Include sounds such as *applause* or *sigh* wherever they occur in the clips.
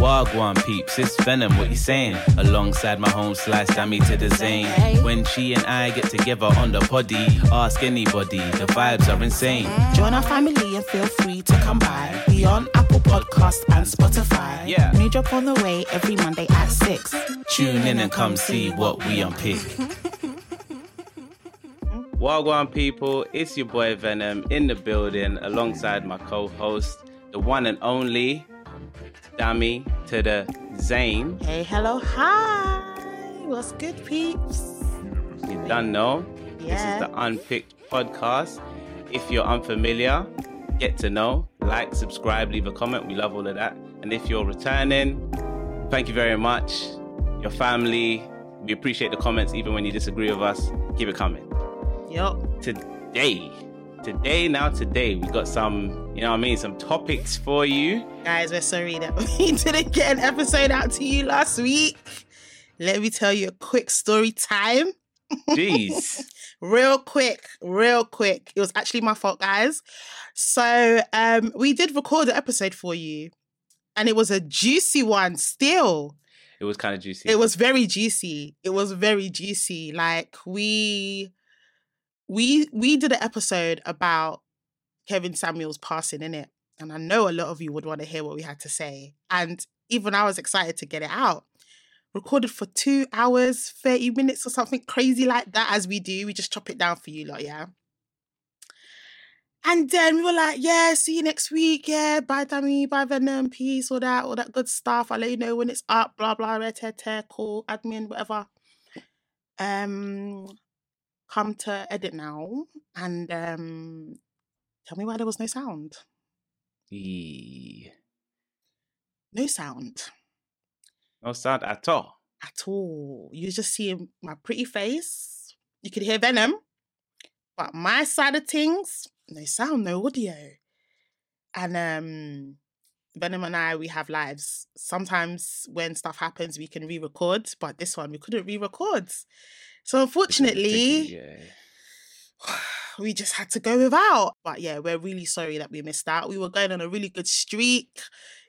Wagwan peeps, it's venom, what you saying? Alongside my home slice, dami to the zain. When she and I get together on the poddy, ask anybody, the vibes are insane. Join our family and feel free to come by. We on Apple Podcast and Spotify. Yeah. New drop on the way every Monday at 6. Tune in and come see what we unpick. *laughs* Wagwan people, it's your boy Venom in the building alongside my co-host, the one and only Dami to the Zain. Hey, hello, hi. What's good, peeps? You done know. This is the Unpicked podcast. If you're unfamiliar, get to know, like, subscribe, leave a comment. We love all of that. And if you're returning, thank you very much. Your family, we appreciate the comments even when you disagree with us. Keep it coming. Yep. Today, today, now today, we got some, you know what I mean, some topics for you. Guys, we're sorry that *laughs* we didn't get an episode out to you last week. Let me tell you a quick story time. Jeez. *laughs* real quick, real quick. It was actually my fault, guys. So um we did record an episode for you, and it was a juicy one still. it was kind of juicy. It was very juicy. It was very juicy. Like we we we did an episode about Kevin Samuels passing in it. And I know a lot of you would want to hear what we had to say. And even I was excited to get it out. Recorded for two hours, 30 minutes or something crazy like that, as we do. We just chop it down for you lot, yeah. And then we were like, yeah, see you next week. Yeah, bye, Dami, bye, Venom, peace, all that, all that good stuff. I'll let you know when it's up, blah, blah, red, tear, tear, cool, admin, whatever. Um, come to edit now and um, tell me why there was no sound. Yee. No sound No sound at all. at all. You just see my pretty face. You could hear Venom, but my side of things, no sound, no audio. And um Venom and I, we have lives. Sometimes when stuff happens, we can re-record, but this one we couldn't re-record. So unfortunately, Yeah. *sighs* we just had to go without. But yeah, we're really sorry that we missed out. We were going on a really good streak.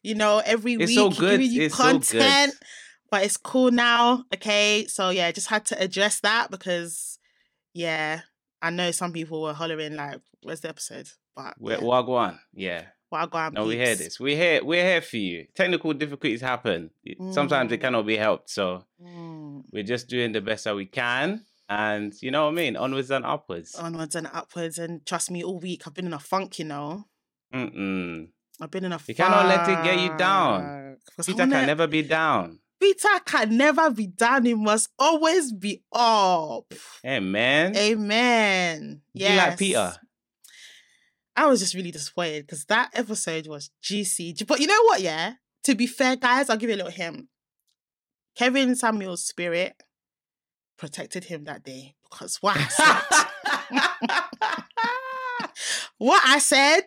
You know, every It's week so giving you It's so content. But it's cool now. Okay. So yeah, just had to address that because yeah, I know some people were hollering like, where's the episode? But We're, yeah, Wagwan. Yeah. well, go on, No, we hear this. We're here. We're here for you. Technical difficulties happen. It- Sometimes it Mm. cannot be helped. So Mm. we're just doing the best that we can. And you know what I mean? Onwards and upwards. Onwards and upwards, and trust me, all week I've been in a funk, you know. Mm-mm. I've been in a funk. You cannot let it get you down. funk. 'Cause I Peter wanna- can never be down. Peter can never be down. He must always be up. Man. Amen. You like Peter? I was just really disappointed because that episode was juicy. But you know what? Yeah. To be fair, guys, I'll give you a little hint. Kevin Samuel's spirit protected him that day because what I said, *laughs* what I said,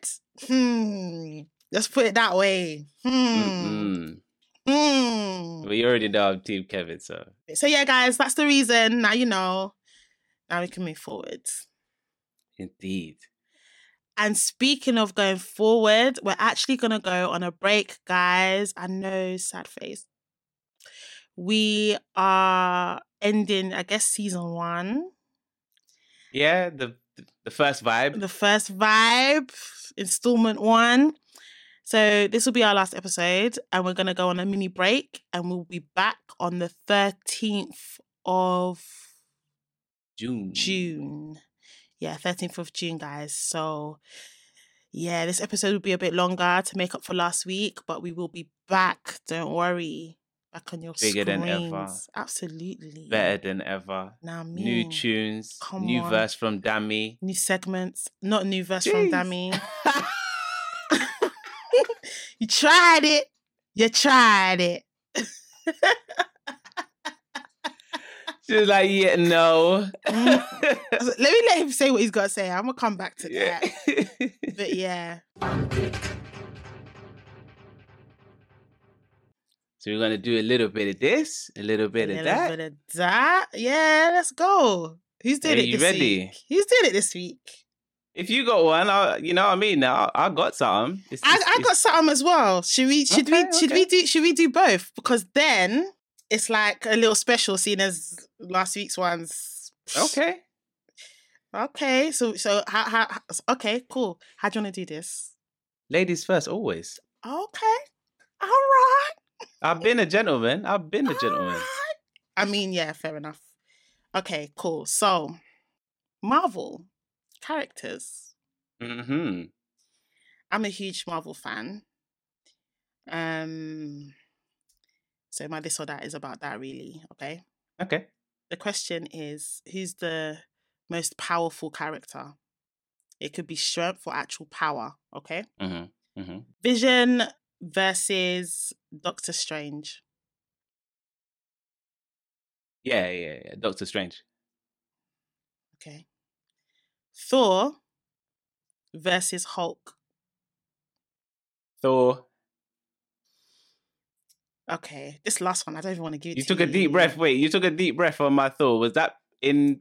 hmm, let's put it that way. Hmm. Hmm. But you already know I'm Team Kevin, so So yeah, guys, that's the reason. Now you know. Now we can move forward. indeed. And speaking of going forward, we're actually gonna go on a break, guys. I know, sad face. We are ending, I guess, season one, Yeah, the the first vibe. the first vibe, installment one. So this will be our last episode, and we're gonna go on a mini break, and we'll be back on the thirteenth of June. June. Yeah, 13th of June, guys. So, yeah, this episode will be a bit longer to make up for last week, but we will be back. Don't worry. On your Bigger screens. than ever. Absolutely. Better than ever. Now, me. New tunes. Come new on. verse from Dami. New segments. Not new verse from Jeez. Dami. *laughs* *laughs* you tried it. You tried it. She was like, yeah, no. Mm. *laughs* Let me let him say what he's got to say. I'm going to come back to yeah. that. But yeah. So we're gonna do a little bit of this, a little bit a of little that. bit of that. Yeah, let's go. Who's doing Are it you this ready? week? Who's doing it this week? If you got one, I, you know what I mean. I, I got some. It's, I, it's- I got some as well. Should we should Okay, we should okay. we do should we do both? Because then it's like a little special seeing as last week's ones. okay. Okay. So so how how how- okay, cool. How do you want to do this? Ladies first, always. Okay. All right. I've been a gentleman. I've been a gentleman. I mean, yeah, fair enough. Okay, cool. So, Marvel characters. hmm I'm a huge Marvel fan. Um, so my this or that is about that, really. Okay. Okay. The question is, who's the most powerful character? It could be strength or actual power. Okay. hmm hmm Vision versus Doctor Strange. Yeah, yeah, yeah. Doctor Strange. Okay. Thor versus Hulk. Thor. Okay, this last one, I don't even want to give it You to took a deep breath. Wait, you took a deep breath on my Thor. Was that in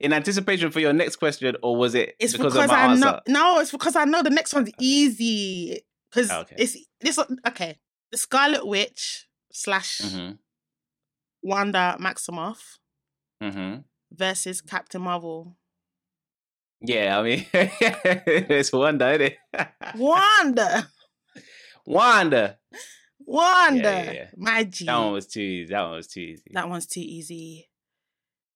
in anticipation for your next question, or was it It's because, because, of my I answer? know. No, it's because I know the next one's easy. Because Okay. it's this. Okay, the Scarlet Witch slash hmm Wanda Maximoff hmm versus Captain Marvel. Yeah, I mean, *laughs* it's Wanda, isn't it? Wanda, *laughs* Wanda. Wanda, yeah, yeah. my G. That one was too easy. That one was too easy. That one's too easy.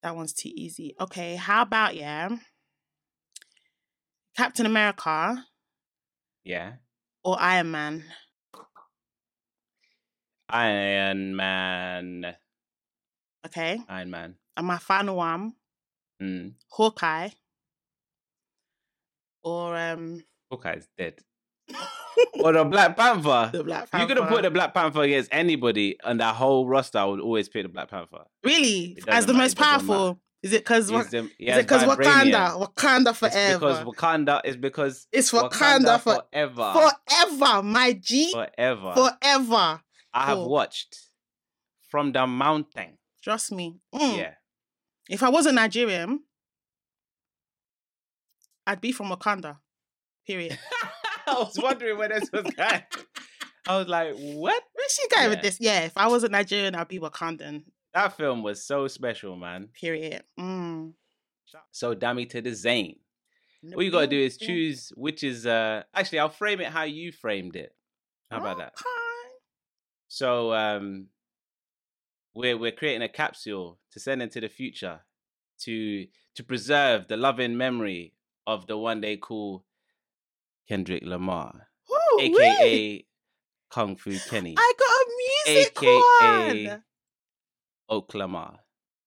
That one's too easy. Okay, how about yeah? Captain America Yeah. or Iron Man? Iron Man. Okay, Iron Man. and my final one, Mm. Hawkeye or um Hawkeye's dead. *laughs* Or the Black Panther. the Black Panther. You Panther. could have put the Black Panther against anybody, and that whole roster I would always pick the Black Panther. really as the doesn't most matter. powerful. Is it because He's the- he is it because. Wakanda? Wakanda It's forever. because Wakanda is because It's Wakanda, for, forever. forever, my G. forever. Forever. I have watched from the mountain. Trust me. Mm. Yeah. If I wasn't Nigerian, I'd be from Wakanda. Period. *laughs* I was wondering where this was going. *laughs* I was like, what? Where's she going with this? Yeah, if I wasn't Nigerian, I'd be Wakandan. That film was so special, man. Period. Mm. So dami to the Zain. All you gotta do is choose which is uh actually I'll frame it how you framed it. How about that? So um we're we're creating a capsule to send into the future to to preserve the loving memory of the one they call Kendrick Lamar, Ooh, aka Kung Fu Kenny, I got a music AKA one. Oklama.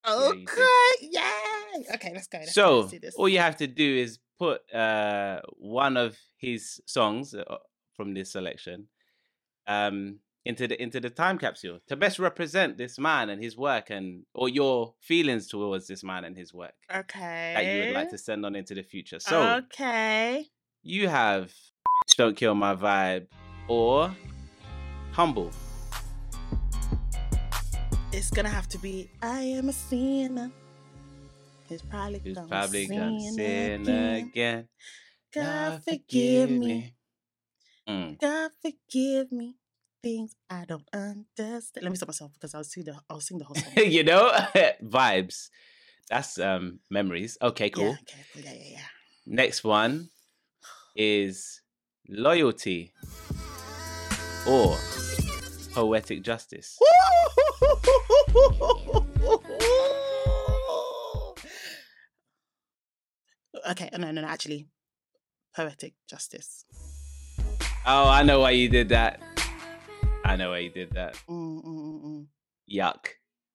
Yeah, Okay, yay. Okay, let's go. Let's go, So let's all you have to do is put uh one of his songs uh, from this selection um into the into the time capsule to best represent this man and his work and or your feelings towards this man and his work okay. that you would like to send on into the future. So okay. you have Don't Kill My Vibe or Humble. It's gonna have to be I am a sinner. It's probably Who's gonna probably gonna sin sin again. again. God forgive me. Mm. God forgive me. Things I don't understand. Let me stop myself because I'll sing the I'll sing the whole song. *laughs* you know, *laughs* vibes. That's um memories. Okay, cool. Yeah, okay, cool. Yeah, yeah, yeah. Next one is loyalty or poetic justice. *laughs* okay, no, no, no, actually, poetic justice. Oh, I know why you did that. I know why you did that. Mm, mm, mm, mm. Yuck.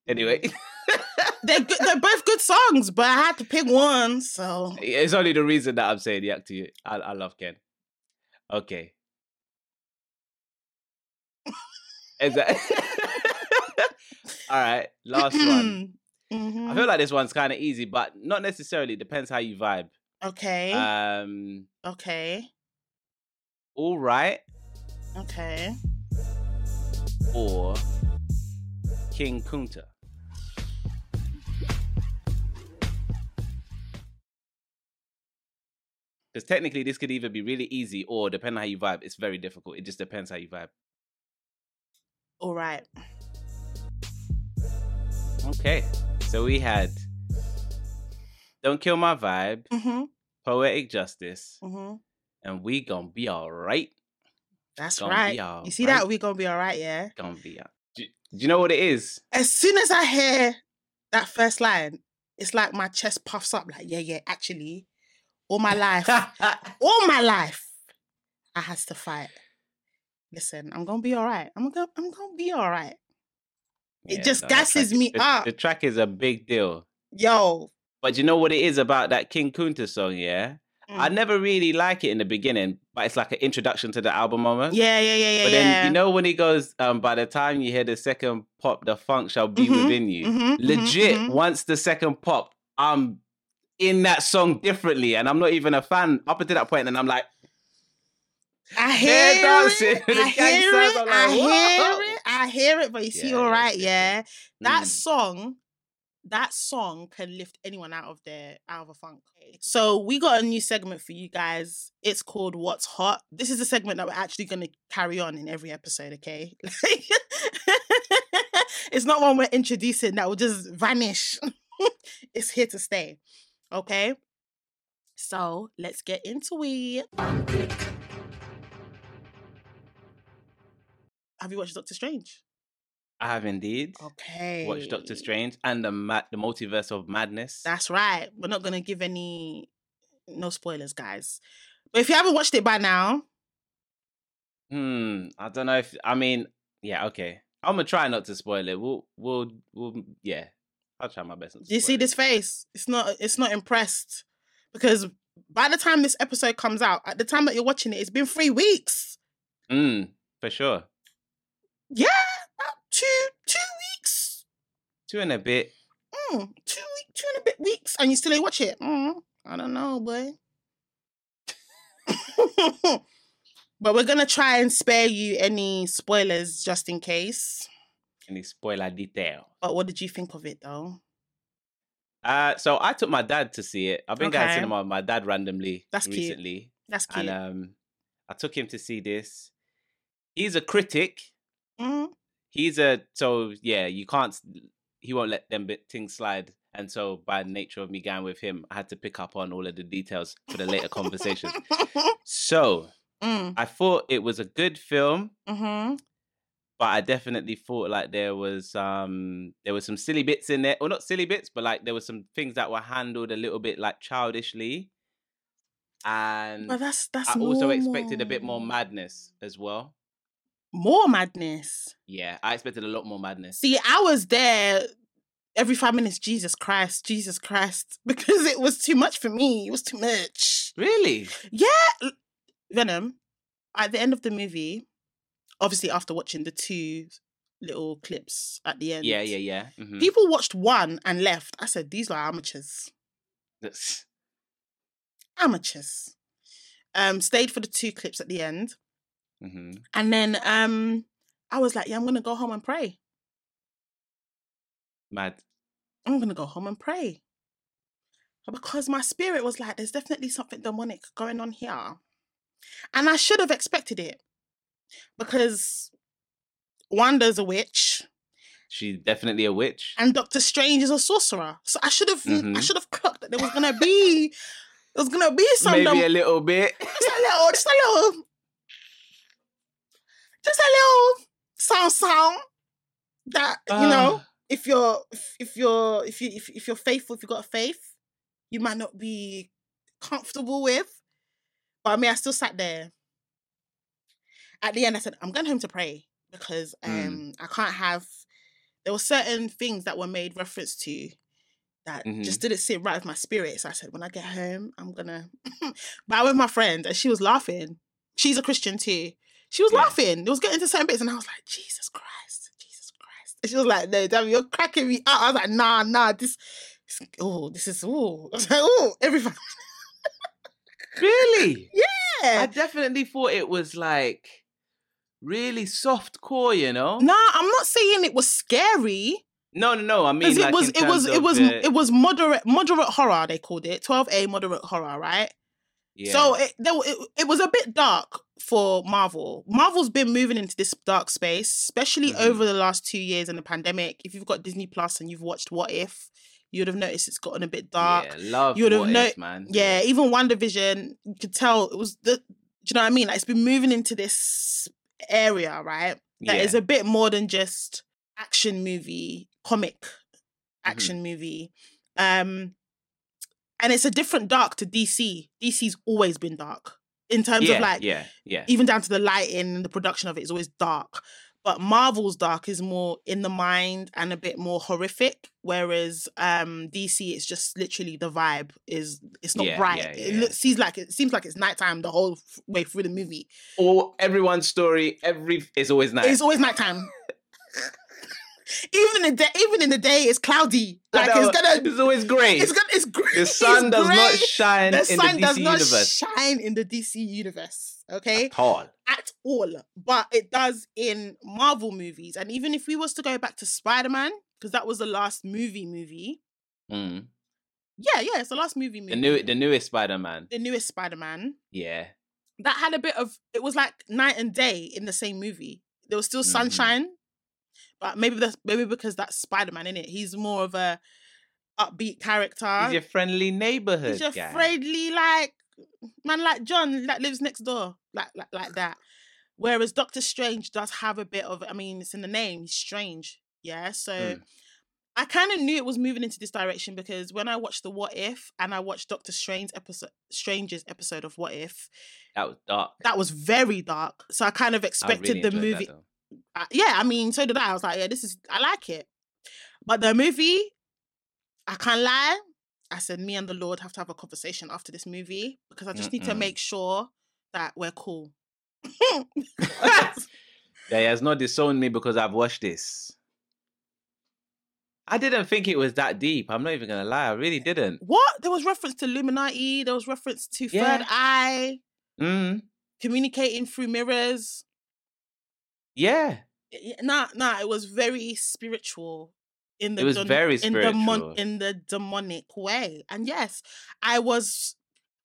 Anyway, *laughs* They're good, they're both good songs, but I had to pick one, so it's only the reason that I'm saying yuck to you. I, I love Ken. Okay. Is that *laughs* all right? Last one. *clears throat* I Mhm. feel like this one's kind of easy, but not necessarily. Depends how you vibe. Okay, Um, okay, all right okay. Or King Kunta. Because technically, this could either be really easy or, depending on how you vibe, it's very difficult. It just depends how you vibe. All right. Okay. So we had Don't Kill My Vibe, Mm-hmm. Poetic Justice, Mm-hmm. and we gonna be all right. That's right. be all You see right. that? we gonna be all right, yeah? Gonna be all do, do you know what it is? As soon as I hear that first line, it's like my chest puffs up, like, yeah, yeah, actually, all my life, *laughs* all my life, I has to fight. Listen, I'm gonna be all right. I'm gonna I'm gonna be all right. It Yeah, just no, gasses track- me the, up. The track is a big deal. Yo. But you know what it is about that King Kunta song, yeah? I Mm. never really like it in the beginning, but it's like an introduction to the album moment. Yeah, yeah, yeah, yeah. But then yeah. you know when he goes, um, by the time you hear the second pop, the funk shall be Mhm, within you. mhm, mhm, Legit, mhm. once the second pop, I'm in that song differently, and I'm not even a fan up until that point, and I'm like, I hear it. *laughs* the I hear it. I'm I hear it. I hear it. But you see, Yeah, all yeah, yeah. That Mm. song, that song can lift anyone out of their out of a funk. So we got a new segment for you guys. It's called What's Hot. This is a segment that we're actually going to carry on in every episode. Okay, *laughs* it's not one we're introducing that will just vanish. *laughs* it's here to stay. Okay. So let's get into it. Have you watched Doctor Strange? I have indeed Okay. watched Doctor Strange and the ma- the multiverse of madness. That's right. We're not gonna give any no spoilers, guys. But if you haven't watched it by now, Hmm. I don't know if I mean, yeah, okay. I'm gonna try not to spoil it. We'll, we'll, we'll, yeah. I'll try my best. Do you see it. this face? It's not it's not impressed. Because by the time this episode comes out, at the time that you're watching it, it's been three weeks. Mm, for sure. Yeah, two two weeks. Two and a bit. Mm, two week, two and a bit weeks, and you still ain't watch it. Mm, I don't know, boy. *laughs* but we're gonna try and spare you any spoilers just in case. Any spoiler detail. But what did you think of it though? Uh, so I took my dad to see it. I've been going to cinema with my dad randomly That's cute. recently, That's cute. and um, I took him to see this. He's a critic. Mhm. He's a so yeah. You can't. He won't let them bit things slide. And so, by nature of me going with him, I had to pick up on all of the details for the later conversations. *laughs* So mm, I thought it was a good film, mhm. but I definitely thought like there was um there was some silly bits in there, or not silly bits, but like there were some things that were handled a little bit like childishly, and But that's that's I also expected a bit more madness as well. More madness. Yeah, I expected a lot more madness. See, I was there every five minutes. Jesus Christ, Jesus Christ, *laughs* because it was too much for me. It was too much. Really? Yeah, Venom. At the end of the movie, obviously after watching the two little clips at the end, Yeah, yeah, yeah. mhm. People watched one and left. I said, these are amateurs. That's- Amateurs. Um, stayed for the two clips at the end. Mhm. And then um I was like, yeah, I'm gonna go home and pray. Mad. I'm gonna go home and pray. Because my spirit was like, there's definitely something demonic going on here. And I should have expected it. Because Wanda's a witch She's definitely a witch. and Doctor Strange is a sorcerer. So I should have I Mhm. should have clocked that there was gonna be there was gonna be some Maybe dem- a little bit. just a little, just a little, just a little sound sound that you know. Ah, If you're, if, if you're, if you, if, if you're faithful, if you've got a faith, you might not be comfortable with. But I mean, I still sat there. At the end, I said, "I'm going home to pray because Mm. um I can't have." There were certain things that were made reference to that Mhm. just didn't sit right with my spirit. So I said, when I get home, I'm gonna. *laughs* but I with my friend, and she was laughing. She's a Christian too. She was Yeah. laughing. It was getting to certain bits, and I was like, Jesus Christ, Jesus Christ. And she was like, No, damn, you're cracking me out. I was like, Nah, nah, this. Oh, this is oh, *laughs* I was like, oh, everything. really? *laughs* Yeah. I definitely thought it was like really soft core, you know? Nah, I'm not saying it was scary. No, no, no. I mean, Because like it was, it was, it was, it was moderate, moderate horror. They called it 12A moderate horror, right? Yeah. So it, there, it it was a bit dark for Marvel. Marvel's been moving into this dark space, especially Mhm. over the last two years in the pandemic. If you've got Disney Plus and you've watched What If, you'd have noticed it's gotten a bit dark. Yeah, love You would have what know- if, man. Yeah, even WandaVision, you could tell it was the. Do you know what I mean? Like it's been moving into this area, right? That is Yeah. a bit more than just action movie, comic Mm-hmm. action movie. Um and it's a different dark to DC. DC's always been dark in terms yeah, of like yeah, yeah. even down to the lighting and the production of it is always dark. But Marvel's dark is more in the mind and a bit more horrific, whereas um DC it's just literally the vibe is it's not Yeah, bright. yeah, it looks seems like it seems like it's nighttime the whole way through the movie. Or everyone's story, every is always night. It's always nighttime. *laughs* even in the day, even in the day, it's cloudy. Like it's gonna, it's always grey. it's gonna, it's great. the sun does not shine the sun the does not universe shine in the DC universe. Okay, at all. at all, but it does in Marvel movies. And even if we was to go back to Spider Man, because that was the last movie movie. Mm. Yeah, yeah, it's the last movie movie. The new, the newest Spider-Man. the newest Spider Man. Yeah, That had a bit of. It was like night and day in the same movie. There was still Mhm. sunshine, maybe that's maybe because that's Spider Man in it. He's more of a upbeat character. he's your friendly neighborhood He's your guy. friendly like man like John that lives next door, like like like that. Whereas Doctor Strange does have a bit of, I mean, it's in the name, he's strange. Yeah. So Mm. I kind of knew it was moving into this direction because when I watched the What If and I watched Doctor Strange episode Strange's episode of What If, That was dark. that was very dark. So I kind of I expected really the movie. Uh, yeah, I mean, so did I. I was like, yeah, this is I like it. But the movie, I can't lie. I said, me and the Lord have to have a conversation after this movie because I just need to make sure that we're cool. *laughs* *laughs* yeah, he has not disowned me because I've watched this. I didn't think it was that deep. I'm not even gonna lie. I really didn't. what? There was reference to Illuminati. There was reference to Yeah. Third Eye, Mm. communicating through mirrors. Yeah, Nah, nah. It was very spiritual. In the It was don- very in the mon- spiritual. in the demonic way. And yes, I was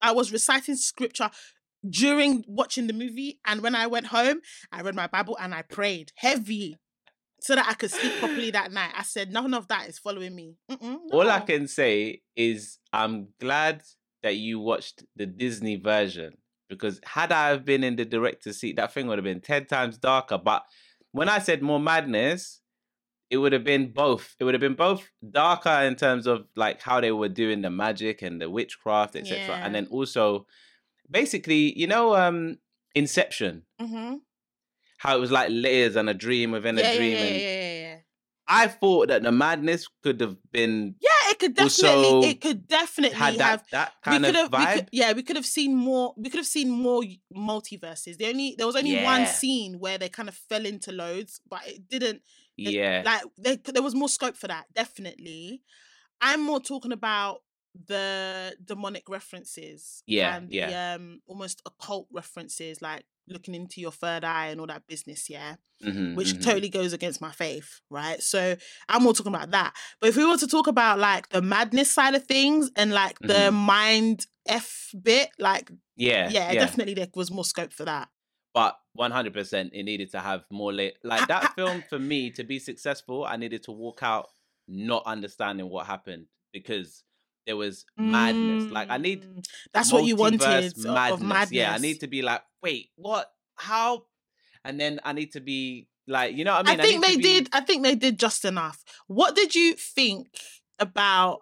I was reciting scripture during watching the movie, and when I went home, I read my Bible and I prayed heavy so that I could sleep properly that night. I said, none of that is following me. Mm-mm, all I can say is I'm glad that you watched the Disney version because had I have been in the director seat, that thing would have been ten times darker. But when I said more madness, it would have been both. It would have been both darker in terms of like how they were doing the magic and the witchcraft, etc. Yeah. And then also, basically, you know, um, Inception, Mhm. how it was like layers and a dream within Yeah, a dream. yeah, and yeah, yeah, yeah. I thought that the madness could have been Yeah, it could definitely. It could definitely had that have. that We kind of could have, we vibe. could, yeah, we could have seen more. We could have seen more multiverses. The only there was only one scene where they kind of fell into loads, but it didn't. it- yeah, like there, there was more scope for that definitely i'm more talking about the demonic references Yeah, and yeah. the um almost occult references like looking into your third eye and all that business yeah Mhm, which mhm. totally goes against my faith right so i'm more talking about that but if we were to talk about like the madness side of things and like the Mhm. mind f bit like yeah, yeah, yeah, definitely there was more scope for that But one hundred percent, it needed to have more. La- like that film for me to be successful, I needed to walk out not understanding what happened because there was madness. Like I need Mm, that's what you wanted o- of madness Yeah, I need to be like, wait, what? How? And then I need to be like, you know what I mean? I think need they be- did. I think they did just enough. What did you think about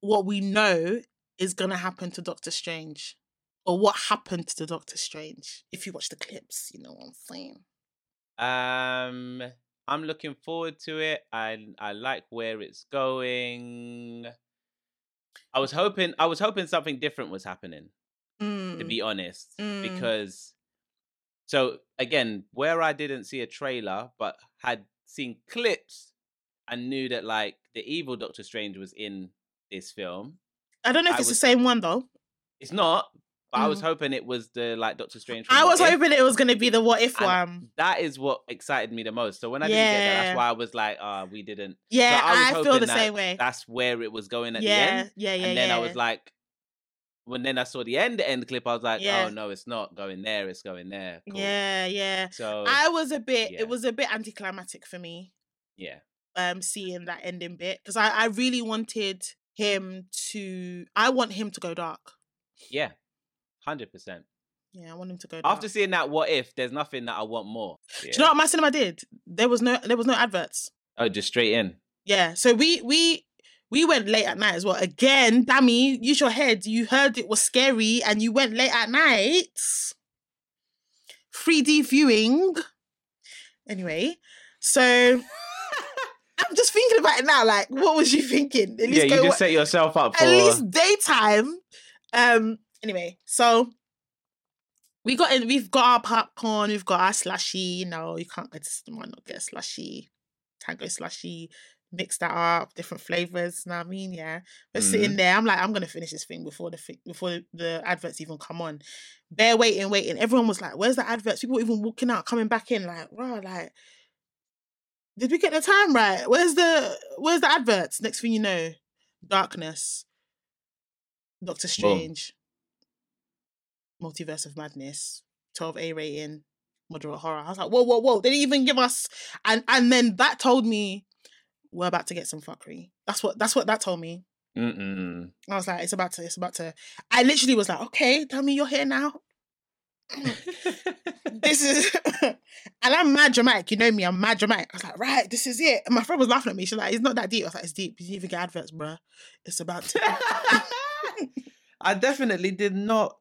what we know is going to happen to Doctor Strange, or what happened to Doctor Strange? If you watch the clips, you know what I'm saying. Um, I'm looking forward to it. I I like where it's going. I was hoping I was hoping something different was happening. To Mm, be honest, Mm. because so again, where I didn't see a trailer but had seen clips and knew that like the evil Doctor Strange was in this film. I don't know if I it's was- the same one though. It's not, but I was Mm. hoping it was the like Doctor Strange. I was If. hoping it was going to be the What If And one. That is what excited me the most. So when I didn't get that, that's why I was like, ah, we didn't. Yeah, I was I, feel the same way. That's where it was going at the Yeah, end. yeah, yeah, and then yeah. I was like, when then I saw the end end clip, I was like, Yeah. oh no, it's not going there. It's going there. Cool. Yeah, yeah. So I was a bit. It was a bit anticlimactic for me. yeah, Um, seeing that ending bit because I I really wanted him to. I want him to go dark. yeah, hundred percent. Yeah, I want him to go dark. After seeing that, what if? There's nothing that I want more. Do you know what my cinema did? There was no there was no adverts. Oh, just straight in. Yeah, so we we we went late at night as well. Again, Dami, use your head. You heard it was scary, and you went late at night. 3D viewing. Anyway, so *laughs* I'm just thinking about it now. Like, what was you thinking? At Yeah, you just set yourself up for. at least daytime. Um. Anyway, so we got in. We've got our popcorn. We've got our slushy. You know, you can't go to cinema and not get a slushy. Tango slushy. Mix that up, different flavors. Know what I mean, yeah. We're sitting mm-hmm. there. I'm like, I'm gonna finish this thing before the thi- before the adverts even come on. Bear waiting, waiting. Everyone was like, "Where's the adverts?" People were even walking out, coming back in, like, "Wow, like." Did we get the time right? Where's the where's the adverts? Next thing you know, darkness. Doctor Strange, Multiverse of Madness, 12A rating, moderate horror. I was like, whoa, whoa, whoa. They didn't even give us and and then that told me we're about to get some fuckery. That's what that's what that told me. Mm-mm. I was like, it's about to, it's about to. I literally was like, okay, tell me you're here now. *laughs* This is *laughs* and I'm mad dramatic. You know me, I'm mad dramatic. I was like, right, this is it. And my friend was laughing at me. She's like, it's not that deep. I was like, it's deep. You didn't even get adverts, bruh. It's about to *laughs* I definitely did not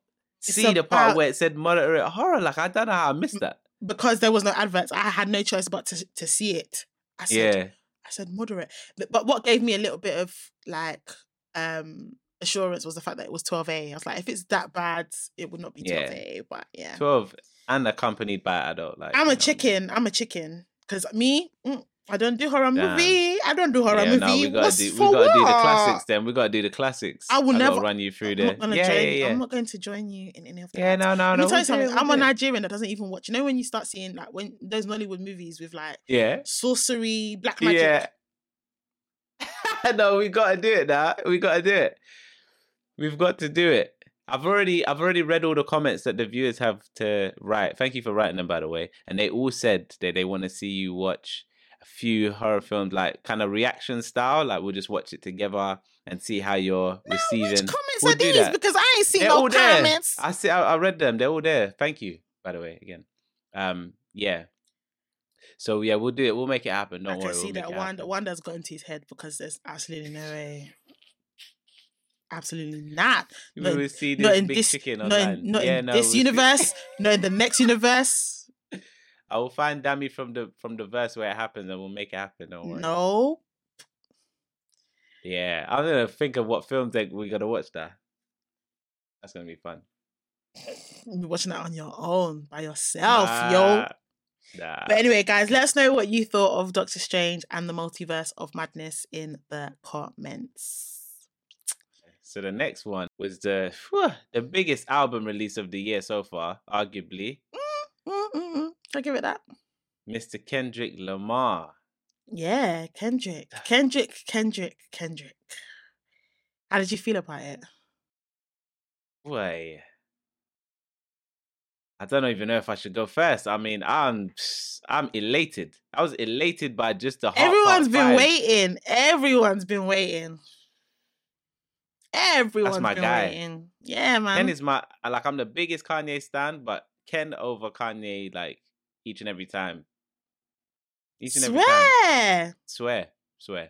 It's see the part where it said moderate horror. Like I don't know how I missed that. because there was no adverts, I had no choice but to to see it. I said, Yeah, I said moderate. But, what gave me a little bit of like um assurance was the fact that it was 12A. I was like, if it's that bad, it would not be 12A. But yeah. twelve and accompanied by adult. Like I'm a know. chicken. I'm a chicken. Because me, mm, I don't do horror Damn. movie. I don't do horror Yeah, movie. no, we gotta What's do we gotta do the classics. Then we gotta do the classics. I will gotta never- run you through I'm there. yeah, yeah, yeah. I'm not going to join you in any of that. Yeah, no, no, Let no. me tell you something. I'm a. Nigerian that doesn't even watch. You know when you start seeing like when those Nollywood movies with like Yeah, sorcery, black magic. yeah. *laughs* no, we gotta do it now. We gotta do it. We've got to do it. I've already, I've already read all the comments that the viewers have to write. Thank you for writing them, by the way. And they all said that they want to see you watch few horror films, like kind of reaction style. Like we'll just watch it together and see how you're Which receiving. comments We'll are these? that. Because I ain't seen They're no all there. comments. I see. I, I read them. They're all there. Thank you, by the way, again. Um, yeah. So yeah, we'll do it. We'll make it happen. Don't I worry. see we'll that it one happen. one that's got into his head because there's absolutely no way. Absolutely not. We not will see this big this- chicken Not in, not yeah, in no, this we'll see- universe, not in the next universe. I will find Dami from the from the verse where it happens, and we'll make it happen. Don't worry. No. Yeah, I'm gonna think of what films that we're gonna watch. That that's gonna be fun. You'll be watching that on your own by yourself, yo. Nah, Nah. But anyway, guys, let us know what you thought of Doctor Strange and the Multiverse of Madness in the comments. So the next one was the whew, the biggest album release of the year so far, arguably. Mm-mm-mm. I'll give it that. Mr. Kendrick Lamar. Yeah, Kendrick. Kendrick, Kendrick, Kendrick. How did you feel about it? Boy. I don't even know if I should go first. I mean, I'm I'm elated. I was elated by just the Everyone's been Five. waiting. Everyone's been waiting. Everyone's my been guy. waiting. Yeah, man. Ken is my like I'm the biggest Kanye stan, but Ken over Kanye like each and every time. Each and every time. Swear. Swear, swear.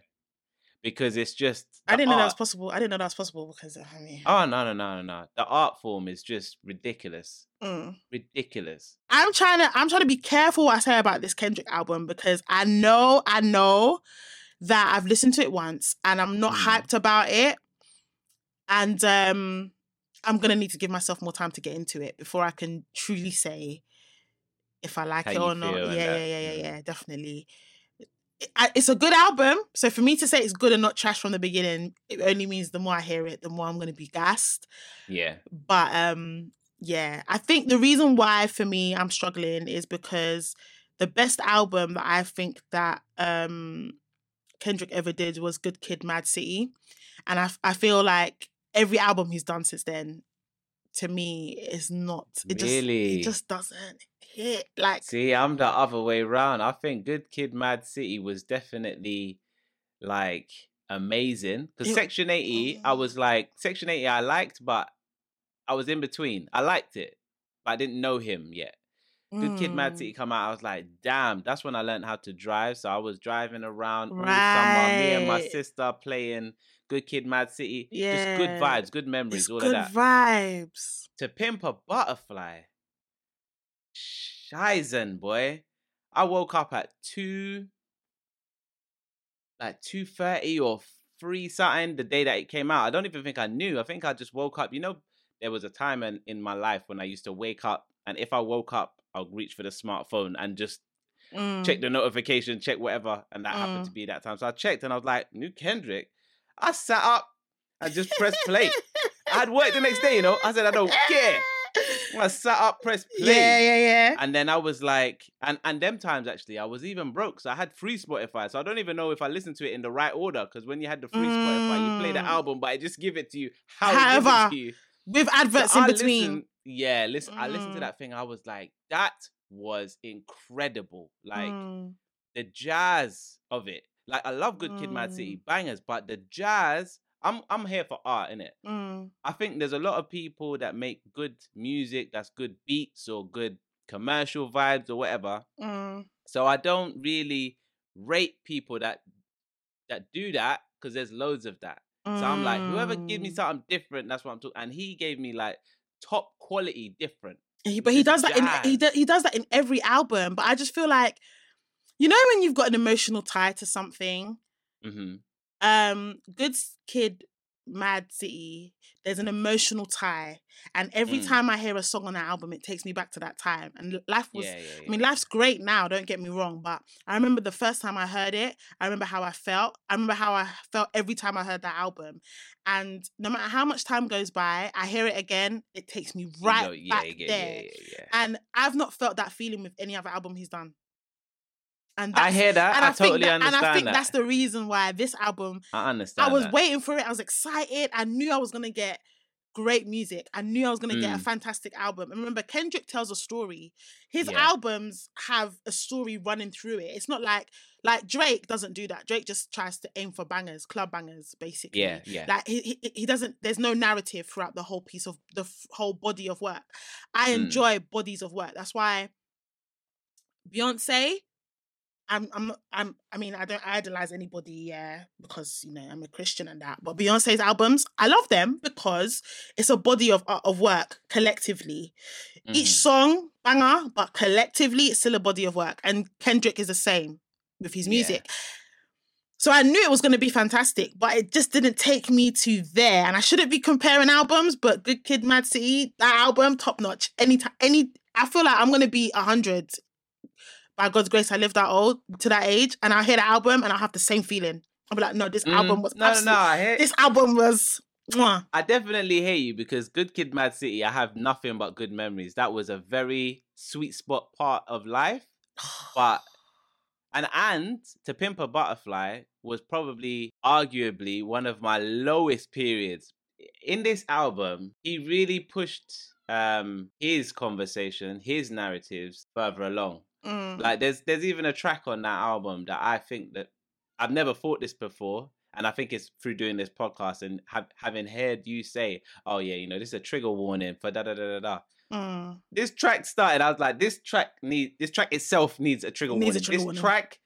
Because it's just I didn't know that was possible. I didn't know that was possible because I mean, Oh no no no no no. The art form is just ridiculous. mm. Ridiculous. I'm trying to I'm trying to be careful what I say about this Kendrick album because I know I know that I've listened to it once and I'm not Mm. hyped about it. And um I'm gonna need to give myself more time to get into it before I can truly say if I like How it or not. Yeah, yeah, yeah, yeah, yeah, definitely. It's a good album, so for me to say it's good and not trash from the beginning, it only means the more I hear it, the more I'm gonna be gassed Yeah. but um yeah i think the reason why for me i'm struggling is because the best album that i think that um kendrick ever did was good kid mad city and I I feel like every album he's done since then, to me, is not. It Really? just it just doesn't hit. Like See, I'm the other way round. I think Good Kid, Mad City was definitely like amazing because Section 80, I Oh. was like Section 80, I liked, but I was in between. I liked it, but I didn't know him yet. Good Kid, Mad mm, City come out. I was like, damn, that's when I learned how to drive. So I was driving around all summer, me and my sister playing Good Kid, Mad City. Just good vibes, good memories, It's all good of that. vibes. to pimp a butterfly. Shizen, boy. I woke up at two, like two thirty or three something the day that it came out. I don't even think I knew. I think I just woke up. You know, there was a time in, in my life when I used to wake up, and if I woke up, I'll reach for the smartphone and just Mm, check the notification, check whatever, and that happened Mm. to be that time. So I checked, and I was like, "New Kendrick." I sat up and just pressed play. I had work the next day, you know. I said, "I don't care." I sat up, pressed play. Yeah, yeah, yeah. And then I was like, and and them times actually, I was even broke, so I had free Spotify. So I don't even know if I listened to it in the right order. Because when you had the free Spotify, you play the Mm. album, but I just give it to you how gives it However, to you. With So adverts I in between. listened- yeah, listen. I listened to Mm. that thing. I was like, that was incredible. Like Mm, the jazz of it. Like I love Good Kid, Mad City bangers, but the jazz. I'm I'm here for art, innit? mm, I think there's a lot of people that make good music, that's good beats or good commercial vibes or whatever. mm. So I don't really rate people that that do that because there's loads of that. So I'm like, whoever gives me Mm. something different, that's what I'm talking. And he gave me like top quality different. He- but he does that in he, do, he does that in every album. But I just feel like, you know, when you've got an emotional tie to something, hmm um, Good Kid, Mad City, there's an emotional tie, and every Mm. time I hear a song on that album, it takes me back to that time. And life was Yeah, yeah, yeah. I mean, life's great now, don't get me wrong, but I remember the first time I heard it, I remember how I felt. I remember how I felt every time I heard that album. And no matter how much time goes by, I hear it again, it takes me You right know, back there. And I've not felt that feeling with any other album he's done. And I hear that. and I, I, totally that, understand and I think that. that's the reason why this album I understand. I was that. waiting for it. I was excited. I knew I was gonna get great music. I knew I was gonna get a Mm. fantastic album. And remember, Kendrick tells a story. His Yeah. albums have a story running through it. It's not like like Drake doesn't do that. Drake just tries to aim for bangers, club bangers, basically. Yeah, yeah. Like he, he he doesn't. There's no narrative throughout the whole piece of the f- whole body of work. I Mm. enjoy bodies of work. That's why Beyonce. I'm I'm I'm I mean I don't idolize anybody yeah because you know I'm a Christian and that but Beyonce's albums I love them because it's a body of of work collectively each Mhm. song banger but collectively it's still a body of work and Kendrick is the same with his Yeah. music so I knew it was going to be fantastic but it just didn't take me to there and I shouldn't be comparing albums but Good Kid Mad City that album top notch any time any I feel like I'm going to be a hundred by God's grace, I lived that old to that age, and I hear the album and I have the same feeling. I'll be like, no, this Mm, album was no, no, absolute- no. I hear. This album was. Mwah. I definitely hear you because Good Kid, Mad City. I have nothing but good memories. That was a very sweet spot part of life. *sighs* But and and to pimp a butterfly was probably arguably one of my lowest periods in this album he really pushed um his conversation his narratives further along Mm. like there's there's even a track on that album that i think that i've never thought this before and i think it's through doing this podcast and have, having heard you say oh yeah you know this is a trigger warning for da da da da da Mm. this track started, I was like, this track need this track itself needs a trigger Needs a warning. trigger this warning. track,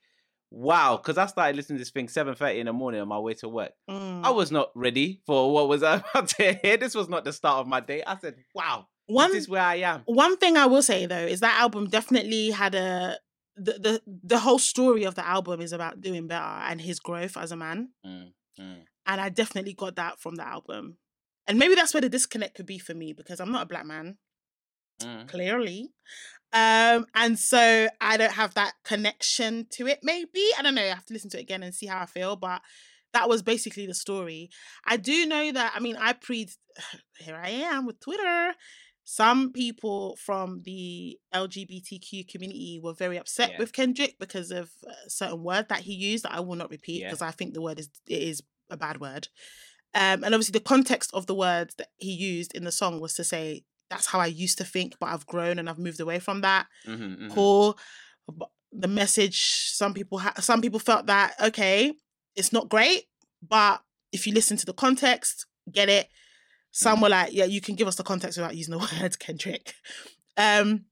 wow, because I started listening to this thing seven thirty in the morning on my way to work. Mm. I was not ready for what was *laughs* about to hear. This was not the start of my day. I said, wow, One this is where I am. one thing I will say though is that album definitely had a the, the the whole story of the album is about doing better and his growth as a man. Mm, mm. And I definitely got that from the album. And maybe that's where the disconnect could be for me because I'm not a black man. Mm. clearly. Um, and so I don't have that connection to it. Maybe I don't know. I have to listen to it again and see how I feel. But that was basically the story. I do know that. I mean, I pre. *sighs* Here I am with Twitter. Some people from the LGBTQ community were very upset Yeah. with Kendrick because of a certain word that he used that I will not repeat Yeah. because I think the word is it is a bad word. Um, and obviously, the context of the words that he used in the song was to say, "That's how I used to think, but I've grown and I've moved away from that." Mhm, mhm. Cool. But the message, some people, ha- some people felt that okay, it's not great, but if you listen to the context, get it. Some were like, "Yeah, you can give us the context without using the *laughs* word Kendrick." Um.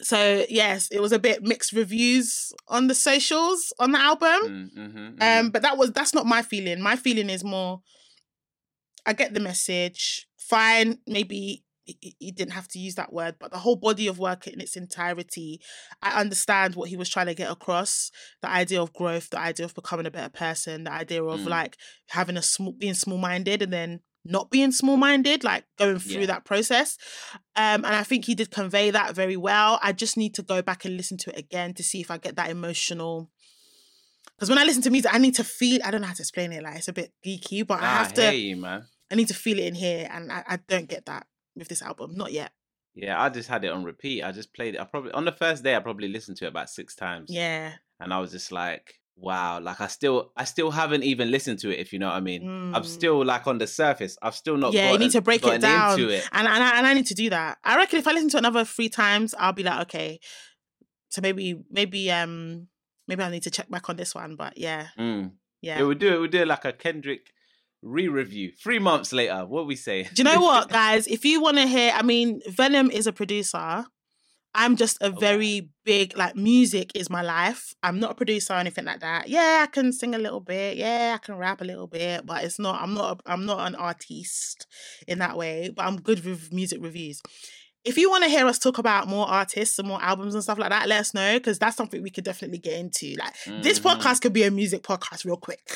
So yes, it was a bit mixed reviews on the socials on the album. Mm, mhm, mhm. Um, but that was that's not my feeling. My feeling is more. I get the message. Fine, maybe he didn't have to use that word, but the whole body of work in its entirety, I understand what he was trying to get across. The idea of growth, the idea of becoming a better person, the idea of Mm. like having a small, being small minded, and then not being small minded, like going through Yeah. that process. Um, and I think he did convey that very well. I just need to go back and listen to it again to see if I get that emotional. Because when I listen to music, I need to feel. I don't know how to explain it. Like it's a bit geeky, but I have to. you, man. I need to feel it in here, and I, I don't get that with this album. Not yet. Yeah, I just had it on repeat. I just played it. I probably on the first day I probably listened to it about six times. Yeah. And I was just like, wow, like I still I still haven't even listened to it, if you know what I mean. I'm Mm. still like on the surface. I've still not yeah, you need to break it down, into it. and and I, and I need to do that. I reckon if I listen to it another three times, I'll be like, okay, so maybe maybe um maybe I need to check back on this one. But yeah, Mm. yeah. Yeah, we'll do it. We'll do it like a Kendrick re-review. Three months later. What we say? Do you know *laughs* what, guys? If you want to hear, I mean, Venom is a producer. I'm just a Okay. very big like music is my life. I'm not a producer or anything like that. Yeah, I can sing a little bit. Yeah, I can rap a little bit, but it's not. I'm not. A, I'm not an artiste in that way. But I'm good with music reviews. If you want to hear us talk about more artists and more albums and stuff like that, let us know because that's something we could definitely get into. Like this Mhm. podcast could be a music podcast, real quick,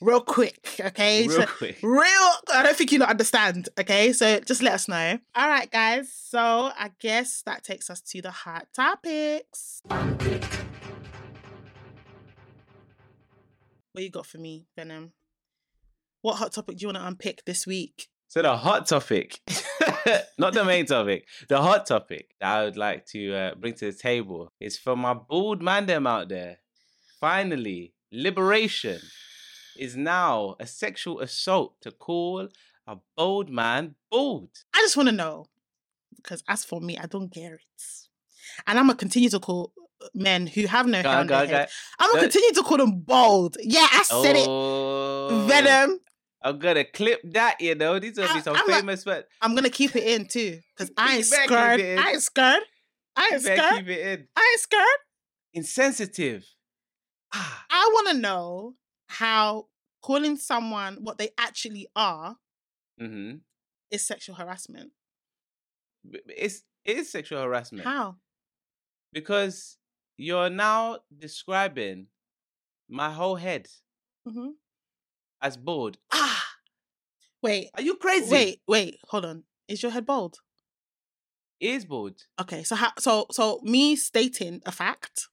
real quick. Okay, Real So- quick. real i don't think you not understand okay so just let us know all right guys so i guess that takes us to the hot topics what you got for me venom what hot topic do you want to unpick this week So the hot topic, *laughs* *laughs* not the main topic, the hot topic that I would like to uh, bring to the table is for my bald man them out there. Finally, liberation is now a sexual assault to call a bald man bald. i just want to know because as for me i don't get it. And i'm gonna continue to call men who have no Go hair on, on go their go head. i'm gonna continue to call them bald. Yeah i said it. Oh, venom I'm gonna clip that, you know. These will I- be some I'm famous words. I'm gonna keep it in too, because I ain't You better keep scared. I ain't scared. I ain't scared. keep it in. I ain't scared. Insensitive. Ah, I want to know how calling someone what they actually are mm-hmm. is sexual harassment. It's it is sexual harassment. How? because you're now describing my whole head hmm as bald. Ah. Wait. Are you crazy? Wait. Wait. Hold on. Is your head bald? It is bald. Okay. So how? So so me stating a fact.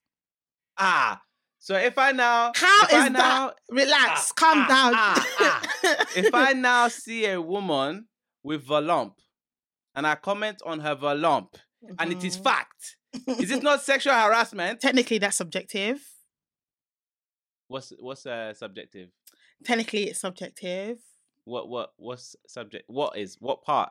Ah, so if I now, How if I is now, that? Relax. Ah, calm ah, down. ah, if I *laughs* now see a woman with a lump, and I comment on her lump, and it is Mhm. fact, is it *laughs* not sexual harassment? Technically, that's subjective. What's what's uh, subjective? Technically, it's subjective. What what what's subject? What is what part?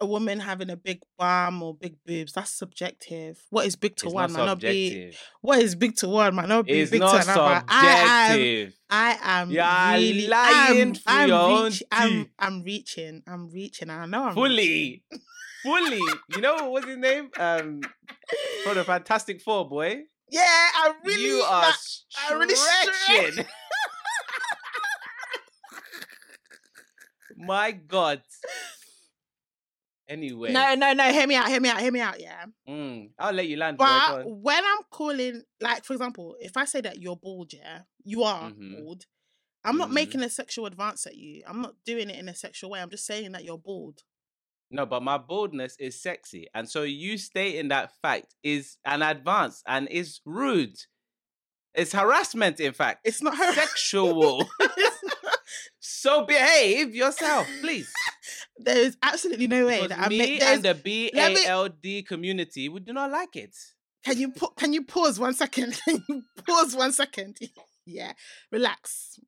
a woman having a big bum or big boobs, that's subjective. What is big to It's one not might not be what is big to one might not be It's big not to another. I am. I am You're really lying I'm, I'm, reach, I'm. I'm reaching. I'm reaching. I know I'm fully, reaching. fully. You know what was his name? Um, from the Fantastic Four, boy. *laughs* Yeah, I'm really you are not- I'm really stretching. My God. Anyway, No, no, no. Hear me out. Hear me out. Hear me out. Yeah. mm, I'll let you land. But when I'm calling, like for example, if I say that you're bald, yeah, you are Mhm. bald. I'm not Mhm. making a sexual advance at you. I'm not doing it in a sexual way. I'm just saying that you're bald. No, but my boldness is sexy, and so you stating that fact is an advance and is rude. It's harassment, in fact. It's not *laughs* her. sexual. *laughs* so behave yourself, please. *laughs* there is absolutely no way Because that I me make. and the B A L D me- A L D community, we do not like it. Can you put? Can you pause one second? *laughs* Can you pause one second? *laughs* yeah, relax.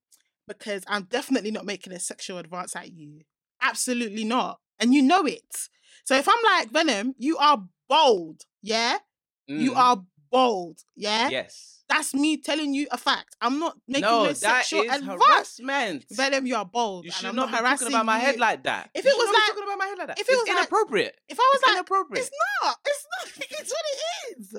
because I'm definitely not making a sexual advance at you. Absolutely not. And you know it. So if I'm like, Venom, you are bold. Yeah. You Mm, are bold. Yeah. Yes. That's me telling you a fact. I'm not making No, no, that sexual is advance. harassment. Venom, you are bold. You should I'm not not be harassing talking about my head like that. If You it was like- talking about my head like that. if it it's was like- inappropriate. if I was it's like, inappropriate. it's not. It's not. *laughs* It's what it is.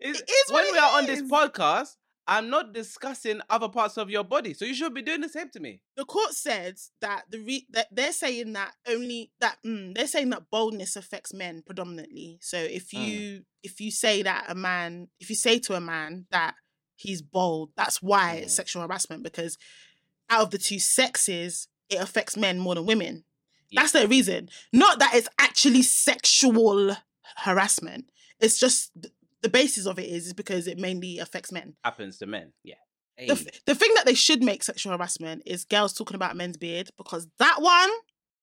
It's- it is what when it we are on this podcast, I'm not discussing other parts of your body, so you should be doing the same to me. the court said that the re- that they're saying that only that mm, they're saying that boldness affects men predominantly. So if Mm. you if you say that a man if you say to a man that he's bold, that's why it's Mm. sexual harassment because out of the two sexes, it affects men more than women. Yeah. That's the reason. Not that it's actually sexual harassment. It's just the basis of it is, is because it mainly affects men. Happens to men. Yeah. The, f- the thing that they should make sexual harassment is girls talking about men's beard because that one,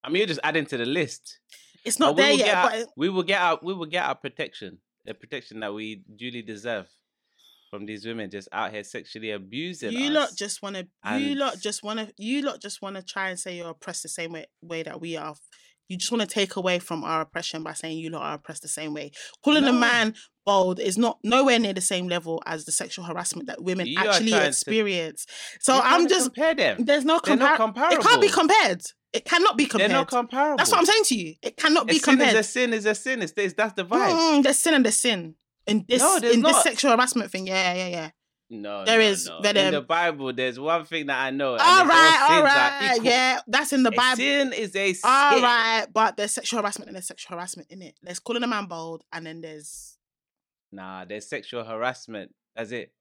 I mean, you're just adding to the list. it's not there yet. our- But it- we will get our we will get our protection, the protection that we duly deserve from these women just out here sexually abusing you us. lot just want to, you lot just want to, you lot just want to try and say you're oppressed the same way, way that we are. You just want to take away from our oppression by saying you lot are oppressed the same way. Calling a man bold is not nowhere near the same level as the sexual harassment that women You actually trying to- experience. So I'm just compare them. there's no compar- It can't be compared. It cannot be compared. They're not comparable. That's what I'm saying to you. It cannot A be sin compared. is a sin is a sin. It's, it's that's the vibe. Mm, there's sin and there's sin. In this No, in this sexual harassment thing, yeah, yeah, yeah. No, There no, is, no. in the Bible. There's one thing that I know. All right, all right, yeah, that's in the A Bible. sin is a sin. All right, but there's sexual harassment and there's sexual harassment in it. There's calling a man bold, and then there's Nah, there's sexual harassment. That's it.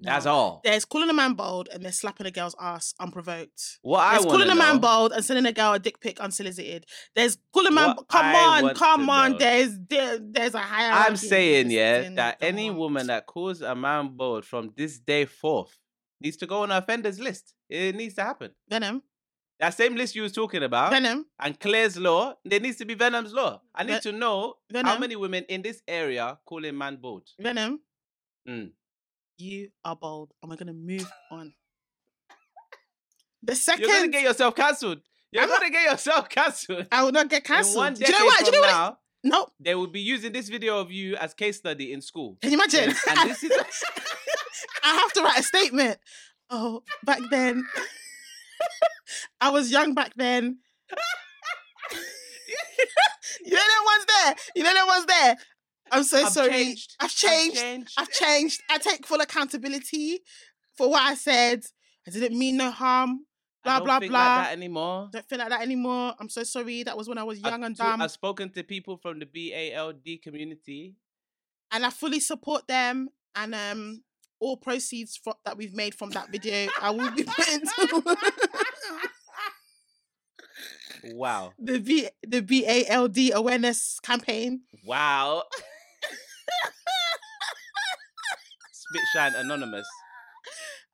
That's all. There's calling a man bold, and there's slapping a girl's ass unprovoked. What I There's calling a man know. bold and sending a girl a dick pic unsolicited. There's calling a man. What come I on, come on. know- There's there, there's a hierarchy. I'm saying, yeah, that any on. woman that calls a man bold from this day forth needs to go on an offenders list. It needs to happen. Venom, That same list you was talking about Venom, and Clare's law, there needs to be Venom's law. I need Ve- to know how many women in this area calling a man bold. Venom. Mm. You are bold, and we're gonna move on. The second You're gonna get yourself cancelled. You're I'm gonna get yourself *laughs* cancelled. I will not get In one cancelled. Do you know what? Do you know what? now, No, they will be using this video of you as case study in school. can you imagine? And, and this is *laughs* I have to write a statement. Oh, back then, I was young back then. *laughs* you know that one's there. You know that one's there. I'm so I've sorry. changed. I've changed. changed. I've changed. I take full accountability for what I said. I didn't mean no harm. I Blah don't blah think blah. Like that anymore. Don't feel like that anymore. I'm so sorry. That was when I was I've young and dumb, I've spoken to people from the BALD community. and I fully support them. And um, all proceeds that we've made from that video, I will be putting *laughs* Wow. *laughs* the B the BALD awareness campaign. Wow. Spit shine anonymous.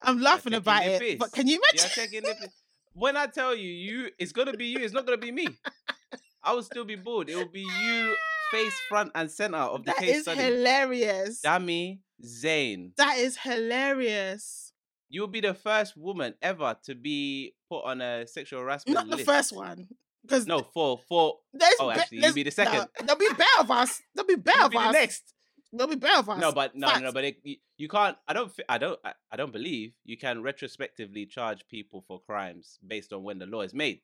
I'm laughing about the it, but can you imagine? the. When I tell you, you it's gonna be you, it's not gonna be me. *laughs* I will still be bored. It will be you face front and center of the That case is study. hilarious. Dami Zain. that is hilarious. You'll be the first woman ever to be put on a sexual harassment Not the list. first one, because No, for for oh, actually, you'll be the second. no, there'll be better of us. There'll be better *laughs* you'll of be the us. next. There'll be better of us. No, but no, no, no, but it, you, can't. I don't. I don't. I, don't believe you can retrospectively charge people for crimes based on when the law is made.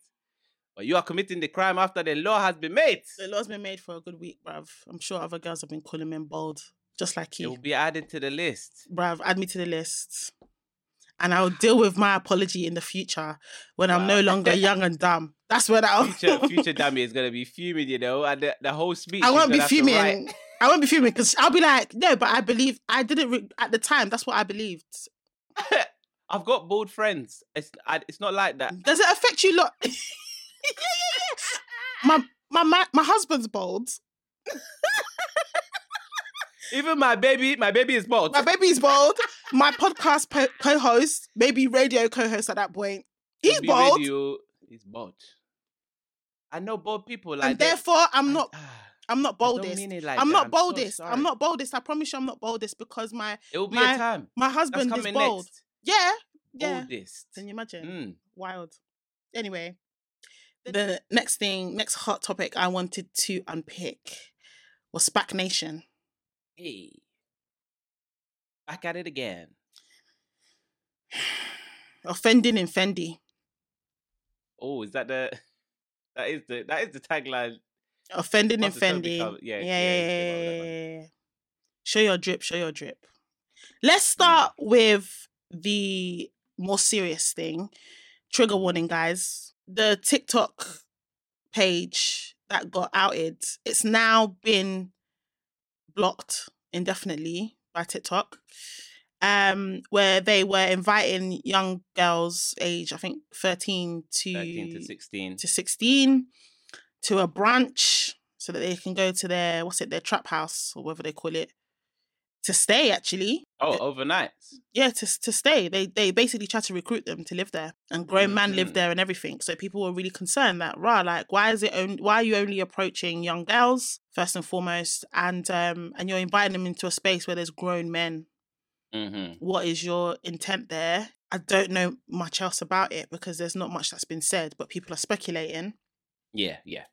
But you are committing the crime after the law has been made. the law's been made for a good week, bruv. I'm sure other girls have been calling men bold, just like you. It will be added to the list. bruv. Add me to the list, and I'll deal with my apology in the future when I'm no longer young and dumb. That's where *laughs* I'll Future future *laughs* dummy is gonna be fuming, you know, and the, the whole speech. I won't be fuming. I won't be fuming because I'll be like, no, but I believe I didn't re- at the time. That's what I believed. *laughs* I've got bald friends. It's I, it's not like that. Does it affect you lot? yeah, yeah, yeah. My my my my husband's bald. Even my baby, my baby is bald. My baby is bald. My podcast po- co-host, maybe radio co-host at that point, he's Be bald, radio, he's bald. I know bald people like and that. therefore I'm Not. I'm not boldest. like I'm not so boldest. I'm not boldest. I promise you, I'm not boldest because my It will be my- a time. my husband is bold. next. Yeah, Yeah. Oldest. Can you imagine? Mm. Wild. Anyway, the next thing, next hot topic I wanted to unpick was SPAC Nation. Hey. Back at it again. *sighs* Offending in Fendi. Oh, is that the *laughs* that is the that is the tagline. Offending and offending. Yeah, yeah, yeah, yeah, yeah, yeah. Show your drip, show your drip. Let's start mm. with the more serious thing. Trigger warning, guys. The TikTok page that got outed, it's now been blocked indefinitely by TikTok. Um, where they were inviting young girls age, I think 13 to 13 to 16 to 16 to a branch so that they can go to their what's it their trap house or whatever they call it to stay actually Oh, overnight. yeah to, to stay they they basically tried to recruit them to live there and grown man live Mhm. there and everything so people were really concerned that rah like why is it only why are you only approaching young girls first and foremost and um and you're inviting them into a space where there's grown men Mm-hmm. what is your intent there i don't know much else about it because there's not much that's been said but people are speculating Yeah, yeah.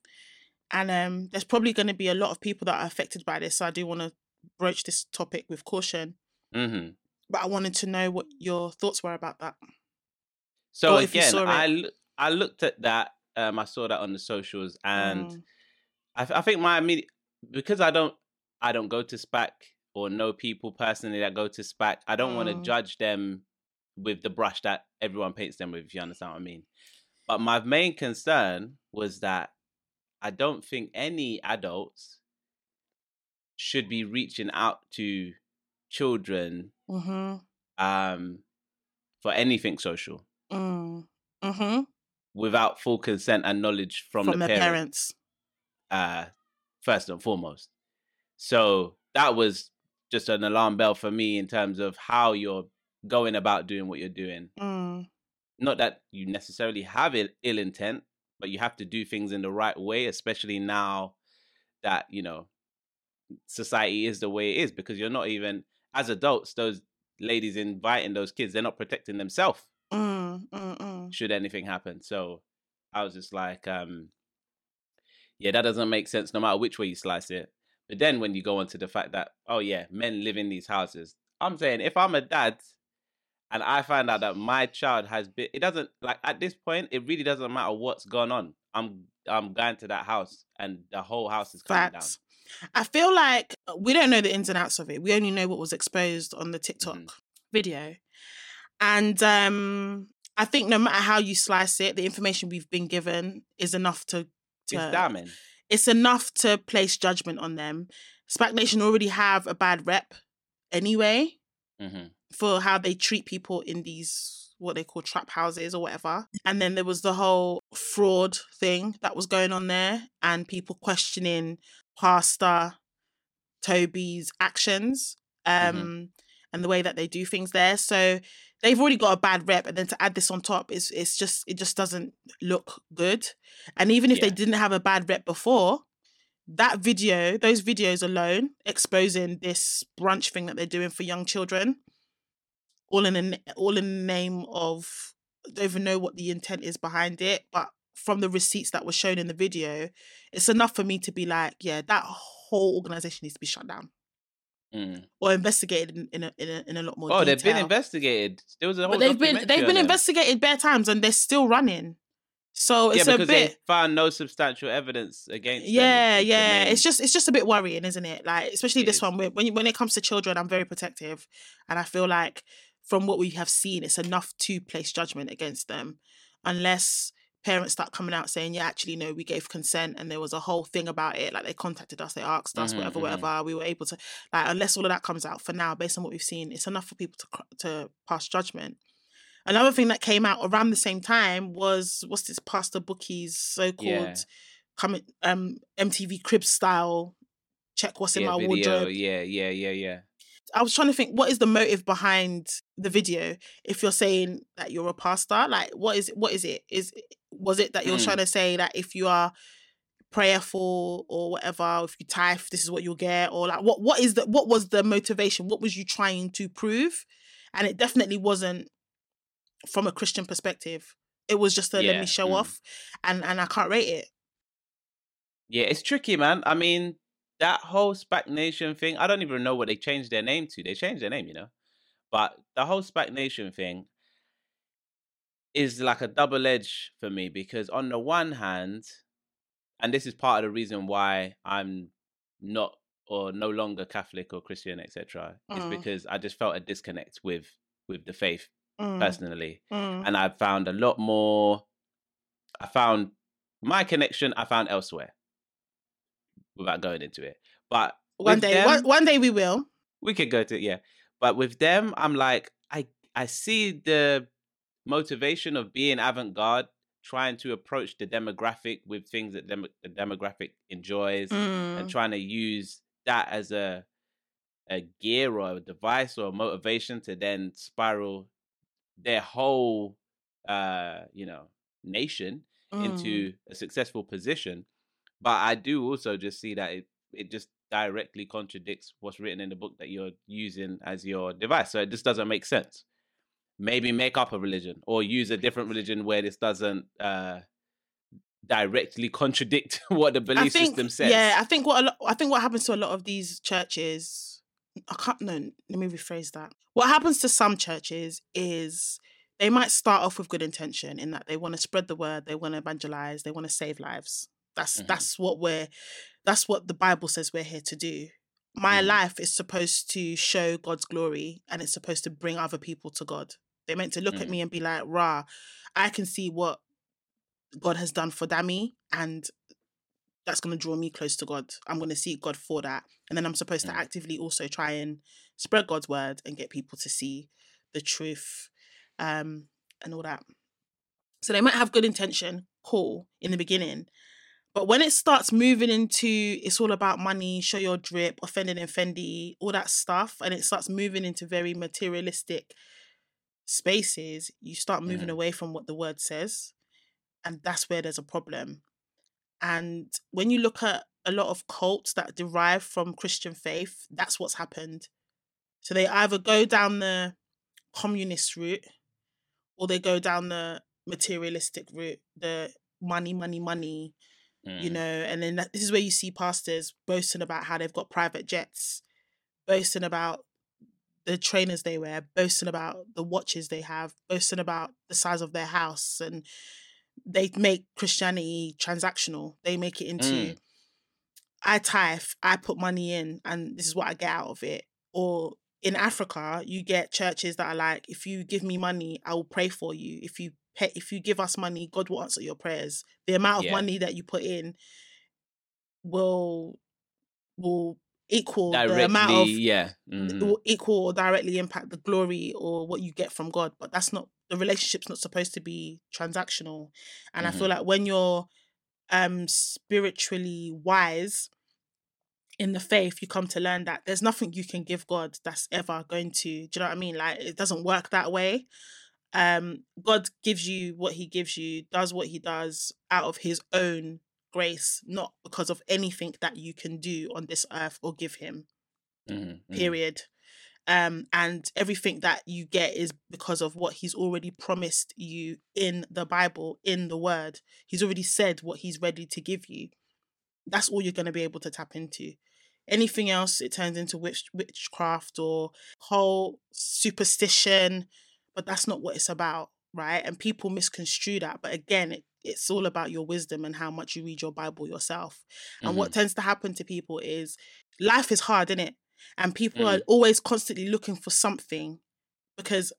And um, there's probably going to be a lot of people that are affected by this. So I do want to broach this topic with caution. Mm-hmm. But I wanted to know what your thoughts were about that. So Or again. I I looked at that. Um, I saw that on the socials, and Mm, I, th- I think my immediate because I don't I don't go to SPAC or know people personally that go to SPAC. I don't want to Mm. judge them with the brush that everyone paints them with. If you understand what I mean. But my main concern was that I don't think any adults should be reaching out to children mhm, um, for anything social mm, mhm, without full consent and knowledge from, From the their parents. parents. uh, first and foremost. So that was just an alarm bell for me in terms of how you're going about doing what you're doing. Mm, Not that you necessarily have Ill, Ill intent, but you have to do things in the right way, especially now that, you know, society is the way it is because you're not even, as adults, those ladies inviting those kids, they're not protecting themselves mm, mm, mm. should anything happen. So I was just like, um, yeah, that doesn't make sense no matter which way you slice it. But then when you go on to the fact that, oh yeah, men live in these houses, I'm saying if I'm a dad and I find out that my child has been, it doesn't like at this point, it really doesn't matter what's gone on. I'm I'm going to that house and the whole house is coming Facts. I feel like uh, we don't know the ins and outs of it. We only know what was exposed on the TikTok Mhm. video. And um I think no matter how you slice it, the information we've been given is enough to, to down. It's damning. it's enough to place judgment on them. SPAC Nation already have a bad rep anyway hmm for how they treat people in these what they call trap houses or whatever. And then there was the whole fraud thing that was going on there and people questioning Pastor Tobi's actions um Mhm. and the way that they do things there. So they've already got a bad rep and then to add this on top is it's just it just doesn't look good. And even if they didn't have a bad rep before, that video, those videos alone exposing this brunch thing that they're doing for young children all in the all in the name of I don't even know what the intent is behind it, but from the receipts that were shown in the video, it's enough for me to be like, yeah, that whole organization needs to be shut down Mm. or investigated in, in a in a in a lot more. Oh, detail. they've been investigated. There was a whole but they've been they've been investigated bare times and they're still running. So it's yeah, a bit they found no substantial evidence against. yeah is the yeah it's just it's just a bit worrying isn't it like especially It this is. one when, when it comes to children i'm very protective and i feel like from what we have seen it's enough to place judgment against them unless parents start coming out saying yeah actually no we gave consent and there was a whole thing about it like they contacted us they asked us Mhm, whatever mhm. whatever we were able to like unless all of that comes out for now based on what we've seen it's enough for people to to pass judgment Another thing that came out around the same time was what's this Pastor Bookie's so-called Yeah. coming um MTV crib style check what's in my video. wardrobe. Yeah, yeah, yeah, yeah. I was trying to think what is the motive behind the video if you're saying that you're a pastor like what is what is it is was it that you're Mm. trying to say that if you are prayerful or whatever if you tithe this is what you'll get or like what what is the what was the motivation what was you trying to prove and it definitely wasn't from a Christian perspective. It was just to let me show mm. off, and and I can't rate it. Yeah, it's tricky, man. I mean, that whole SPAC Nation thing, I don't even know what they changed their name to. They changed their name, you know. But the whole SPAC Nation thing is like a double edge for me because on the one hand, and this is part of the reason why I'm not or no longer Catholic or Christian, etc., is Mm. because I just felt a disconnect with with the faith Mm, personally. mm, And I've found a lot more I found my connection I found elsewhere without going into it. But one day, them- one, one day we will. we could go to yeah but with them i'm like i i see the motivation of being avant-garde trying to approach the demographic with things that dem- the demographic enjoys and Mm, trying to use that as a a gear or a device or a motivation to then spiral their whole uh you know nation mm. into a successful position. But I do also just see that it, it just directly contradicts what's written in the book that you're using as your device. So it just doesn't make sense. Maybe make up a religion or use a different religion where this doesn't uh, directly contradict *laughs* what the belief think, system says. yeah, I think what a lot, I think what happens to a lot of these churches, I can't. No, let me rephrase that. What happens to some churches is they might start off with good intention in that they want to spread the word, they want to evangelize, they want to save lives. That's Mhm. that's what we're, that's what the Bible says we're here to do. My Mhm. life is supposed to show God's glory, and it's supposed to bring other people to God. They're meant to look at Mhm. me and be like, "Rah, I can see what God has done for Dami, and that's going to draw me close to God. I'm going to seek God for that. And then I'm supposed to Mm. actively also try and spread God's word and get people to see the truth um, and all that. So they might have good intention, cool, in the beginning. But when it starts moving into it's all about money, show your drip, offending and Fendi, all that stuff, and it starts moving into very materialistic spaces, you start moving Mhm. away from what the word says. And that's where there's a problem. And when you look at a lot of cults that derive from Christian faith, that's what's happened. So they either go down the communist route or they go down the materialistic route, the money, money, money, you Mm. know, and then that, this is where you see pastors boasting about how they've got private jets, boasting about the trainers they wear, boasting about the watches they have, boasting about the size of their house, and they make Christianity transactional. They make it into Mm. I tithe, I put money in, and this is what I get out of it. Or in Africa, you get churches that are like, if you give me money, I will pray for you. If you if you give us money, God will answer your prayers. The amount of Yeah. money that you put in will will equal the amount of yeah. Mhm. will equal or directly impact the glory or what you get from God. But that's not the relationship's not supposed to be transactional. And I feel Mhm. like when you're um spiritually wise in the faith, you come to learn that there's nothing you can give God that's ever going to, do you know what I mean? Like it doesn't work that way. Um, God gives you what he gives you, does what he does out of his own grace, not because of anything that you can do on this earth or give him Mhm. Mhm. period um and everything that you get is because of what he's already promised you in the bible in the word he's already said what he's ready to give you that's all you're going to be able to tap into anything else it turns into witch, witchcraft or whole superstition but that's not what it's about right? And people misconstrue that but again it, it's all about your wisdom and how much you read your bible yourself. And what tends to happen to people is life is hard isn't it and people are Mm. always constantly looking for something because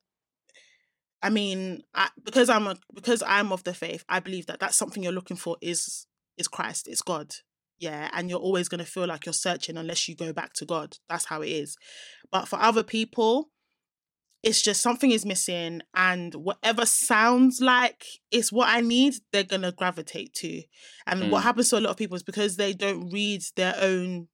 i mean I, because i'm a because i'm of the faith i believe that that's something you're looking for is is christ it's god. Yeah and you're always going to feel like you're searching unless you go back to god. That's how it is. But for other people it's just something is missing and whatever sounds like it's what i need they're going to gravitate to. And what Mm. happens to a lot of people is because they don't read their own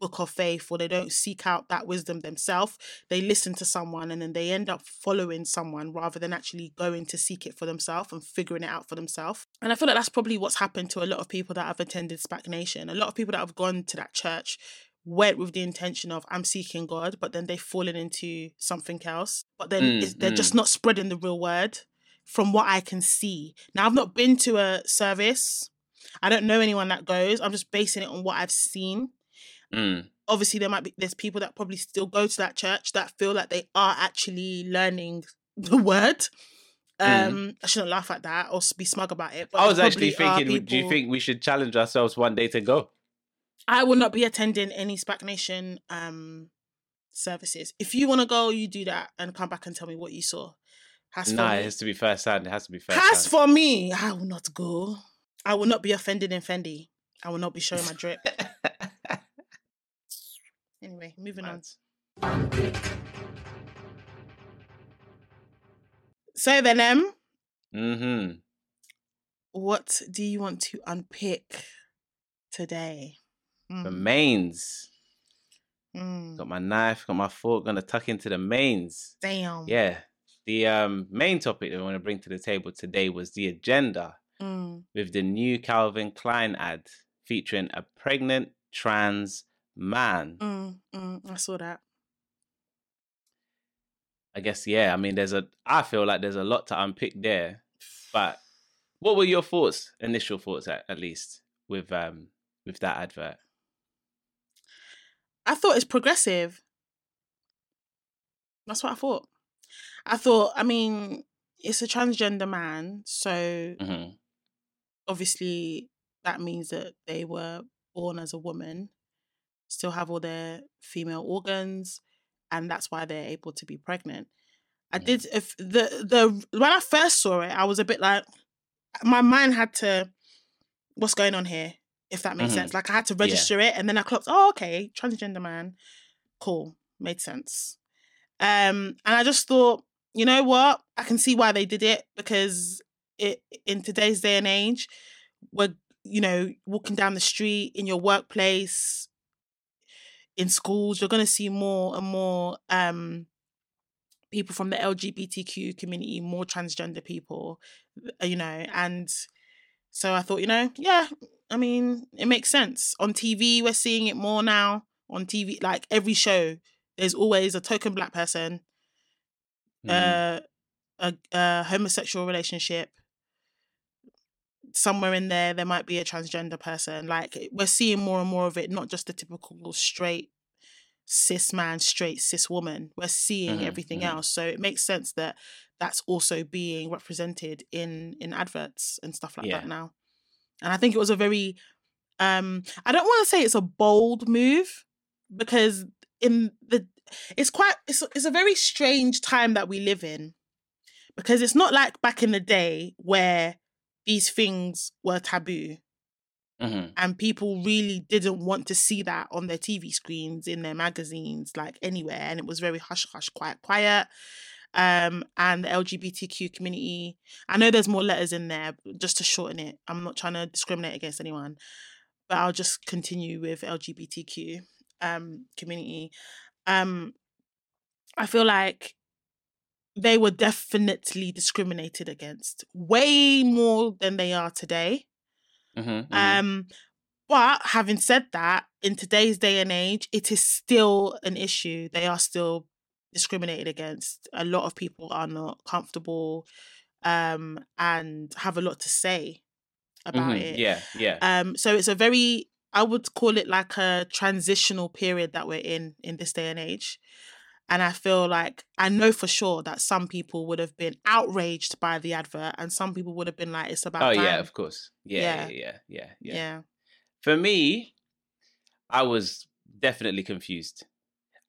book of faith or they don't seek out that wisdom themselves they listen to someone and then they end up following someone rather than actually going to seek it for themselves and figuring it out for themselves and i feel like that's probably what's happened to a lot of people that have attended spac nation a lot of people that have gone to that church went with the intention of i'm seeking god but then they've fallen into something else but then Mm, they're mm. just not spreading the real word from what I can see. Now, I've not been to a service. I don't know anyone that goes. I'm just basing it on what I've seen. Mm. Obviously, there might be there's people that probably still go to that church that feel like they are actually learning *laughs* the word. Mm. Um, I shouldn't laugh at that or be smug about it. I was actually thinking, do you think we should challenge ourselves one day to go? I will not be attending any SPAC Nation um services. If you want to go, you do that and come back and tell me what you saw. Has for Nah, me. it has to be first hand. It has to be first Has hand. for me, I will not go. I will not be offended in Fendi. I will not be showing my drip. Anyway, *laughs* moving on. Mad. So then, um, Mm-hmm. what do you want to unpick today? The Mm, mains. mm, Got my knife, got my fork, gonna tuck into the mains. damn. Yeah. The um, main topic that I want to bring to the table today was the agenda Mm, with the new Calvin Klein ad featuring a pregnant trans man. mm, mm, I saw that. I guess yeah. I mean, there's a. I feel like there's a lot to unpick there. But *sighs* what were your thoughts, initial thoughts at, at least, with um with that advert? I thought it's progressive. That's what I thought. I thought, I mean, it's a transgender man, so hmm obviously that means that they were born as a woman, still have all their female organs, and that's why they're able to be pregnant. I Mm. did if the the when I first saw it, I was a bit like my mind had to what's going on here, if that makes Mhm. sense. Like I had to Yeah. register it and then I clocked, oh okay, transgender man. Cool. Made sense. Um and I just thought, you know what? I can see why they did it because it in today's day and age, we're you know, walking down the street in your workplace, in schools, you're gonna see more and more um people from the LGBTQ community, more transgender people, uh, you know, and so I thought, you know, yeah, I mean, it makes sense. On TV, we're seeing it more now. On TV, like every show, there's always a token black person, Mhm. uh, a, a homosexual relationship. Somewhere in there, there might be a transgender person. Like we're seeing more and more of it, not just the typical straight cis man, straight cis woman. We're seeing Mhm, everything mhm. else, so it makes sense that that's also being represented in in adverts and stuff like Yeah. that now. And I think it was a very, um, I don't want to say it's a bold move because in the it's quite it's it's a very strange time that we live in because it's not like back in the day where these things were taboo Mhm. and people really didn't want to see that on their TV screens, in their magazines, like anywhere. And it was very hush hush, quiet, quiet. Um, and the LGBTQ community. I know there's more letters in there, just to shorten it. I'm not trying to discriminate against anyone, but I'll just continue with LGBTQ um community. Um, I feel like they were definitely discriminated against way more than they are today. Mhm. mhm. Um, but having said that, in today's day and age, it is still an issue. They are still discriminated against. A lot of people are not comfortable um, and have a lot to say about Mhm. it. Yeah, yeah. Um, so it's a very, I would call it like a transitional period that we're in in this day and age. And I feel like I know for sure that some people would have been outraged by the advert, and some people would have been like, "It's about oh time." yeah, of course. Yeah, Yeah. yeah, yeah, yeah, yeah. yeah. For me, I was definitely confused.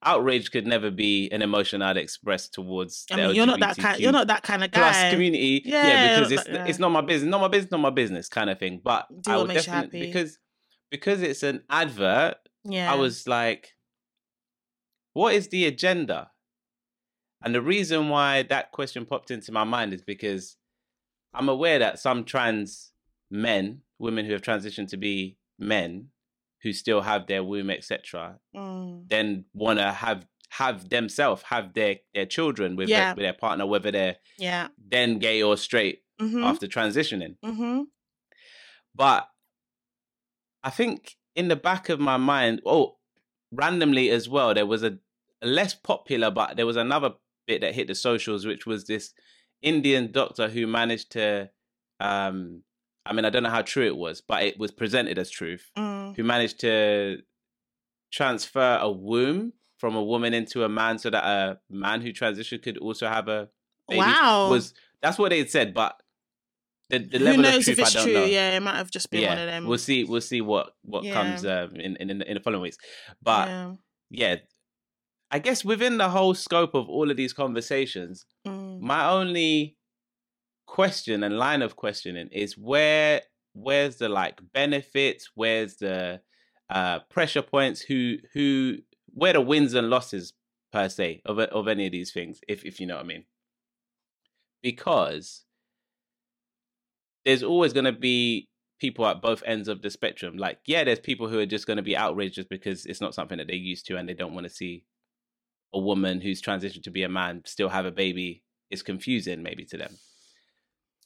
Outrage could never be an emotion I'd express towards I the mean, you're not that kind. You're not that kind of guy. plus community. Yeah, Yeah, because it's that it's uh not my business, not my business, not my business kind of thing. But Do I would definitely happy. because because it's an advert. Yeah, I was like, what is the agenda? And the reason why that question popped into my mind is because I'm aware that some trans men, women who have transitioned to be men, who still have their womb, etc., Mm, then want to have have themselves have their their children with, Yeah. their, with their partner, whether they're yeah. then gay or straight Mm-hmm. after transitioning. mm-hmm. But I think in the back of my mind, oh, randomly as well, there was a, a less popular, but there was another bit that hit the socials, which was this Indian doctor who managed to, um, I mean, I don't know how true it was, but it was presented as truth. Mm. Who managed to transfer a womb from a woman into a man so that a man who transitioned could also have a baby? Wow. Was that's what they had said, but the, the Who level of knows truth if it's I don't true? know. Yeah, it might have just been one of them. We'll see. We'll see what what Yeah. comes um, in, in in the following weeks. But yeah. yeah, I guess within the whole scope of all of these conversations, Mm. my only question and line of questioning is where where's the like benefits? Where's the uh pressure points? Who who where the wins and losses per se of of any of these things? If if you know what I mean. Because there's always going to be people at both ends of the spectrum. Like, yeah, there's people who are just going to be outraged just because it's not something that they're used to and they don't want to see a woman who's transitioned to be a man still have a baby. It's confusing maybe to them.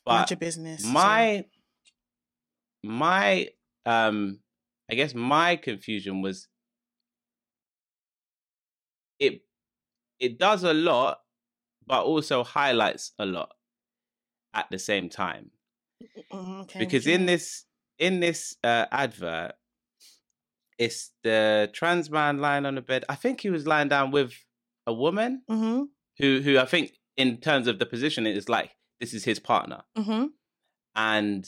Mind But your business. so- my my um I guess my confusion was it it does a lot but also highlights a lot at the same time. Okay, because you in this in this uh, advert it's the trans man lying on the bed. I think he was lying down with a woman Mhm, who who i think in terms of the position it is like this is his partner mhm. and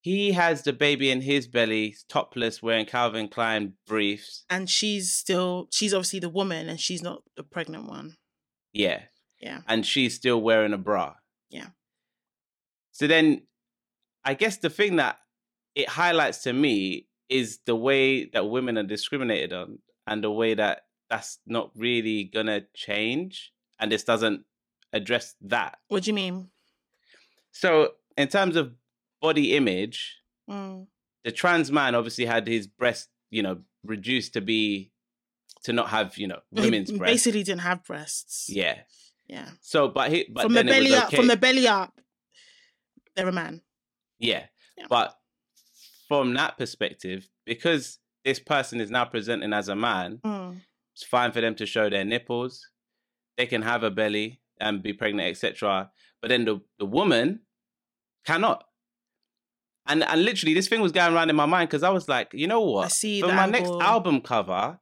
he has the baby in his belly topless wearing calvin klein briefs And she's still she's obviously the woman and she's not the pregnant one. yeah Yeah. and she's still wearing a bra. Yeah. So then I guess the thing that it highlights to me is the way that women are discriminated on and the way that that's not really going to change and this doesn't address that. What do you mean? So in terms of body image, Mm. the trans man obviously had his breast, you know, reduced to be to not have, you know, He women's breasts. basically didn't have breasts. Yeah. Yeah. So but he but from the then it was belly up from the belly up, they're a man. Yeah. Yeah. But from that perspective, because this person is now presenting as a man, Mm. it's fine for them to show their nipples. They can have a belly and be pregnant, etc. But then the, the woman cannot. And and literally this thing was going around in my mind because I was like, you know what? I see For the my next album cover,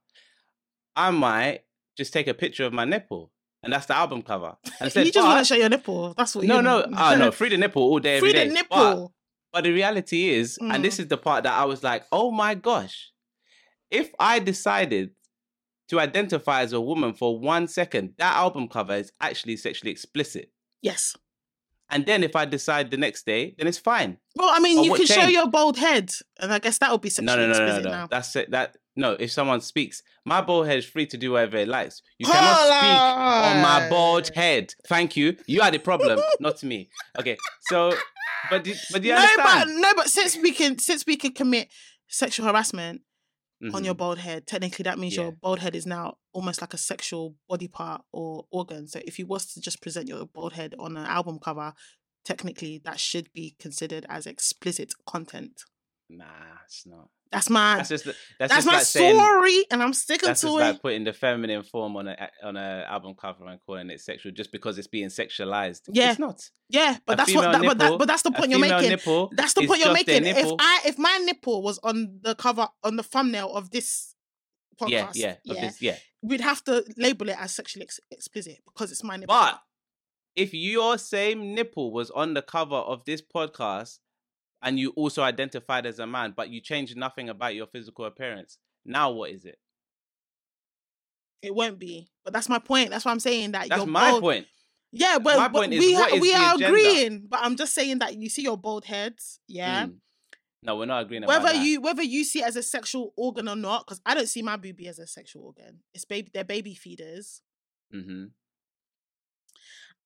I might just take a picture of my nipple. And that's the album cover. And it you just want to show your nipple. That's what No, you no, oh *laughs* no, free the nipple all day, every Free day. the But- nipple. but the reality is, and this Mm. is the part that I was like, oh my gosh, if I decided to identify as a woman for one second, that album cover is actually sexually explicit. yes. And then if I decide the next day, then it's fine. Well, I mean, Oh, you can show your bald head, and I guess that would be No, sexually no, no, no, no, no. now. That's it. That no. If someone speaks, my bald head is free to do whatever it likes. You cannot speak on my bald head. Thank you. You are the problem, not me. Okay. So, but do, but do you no, but understand? no, but since we can, since we can commit sexual harassment on Mhm. your bald head, technically that means Yeah. your bald head is now almost like a sexual body part or organ. So if you was to just present your bald head on an album cover, technically that should be considered as explicit content. Nah, it's not. That's my That's that's, just that's, just my like saying story, and I'm sticking that's to just it. like putting the feminine form on a on a album cover and calling it sexual just because it's being sexualized. Yeah. it's not. yeah, but a that's what. That, but, that, but that's the point you're making. Nipple That's the point you're making. If. I if my nipple was on the cover on the thumbnail of this yeah, podcast, yeah, of this- yeah. we'd have to label it as sexually ex- explicit because it's my nipple. But if your same nipple was on the cover of this podcast and you also identified as a man, but you changed nothing about your physical appearance, now what is it? it won't be. But that's my point. That's why I'm saying that. That's you're my bold. point. Yeah, but, My but point we what ha- we are agenda? agreeing. But I'm just saying that you see your bald heads, yeah. Mm. No, we're not agreeing about Whether you whether you see it as a sexual organ or not, because I don't see my boobie as a sexual organ. It's baby, they're baby feeders. Mm-hmm.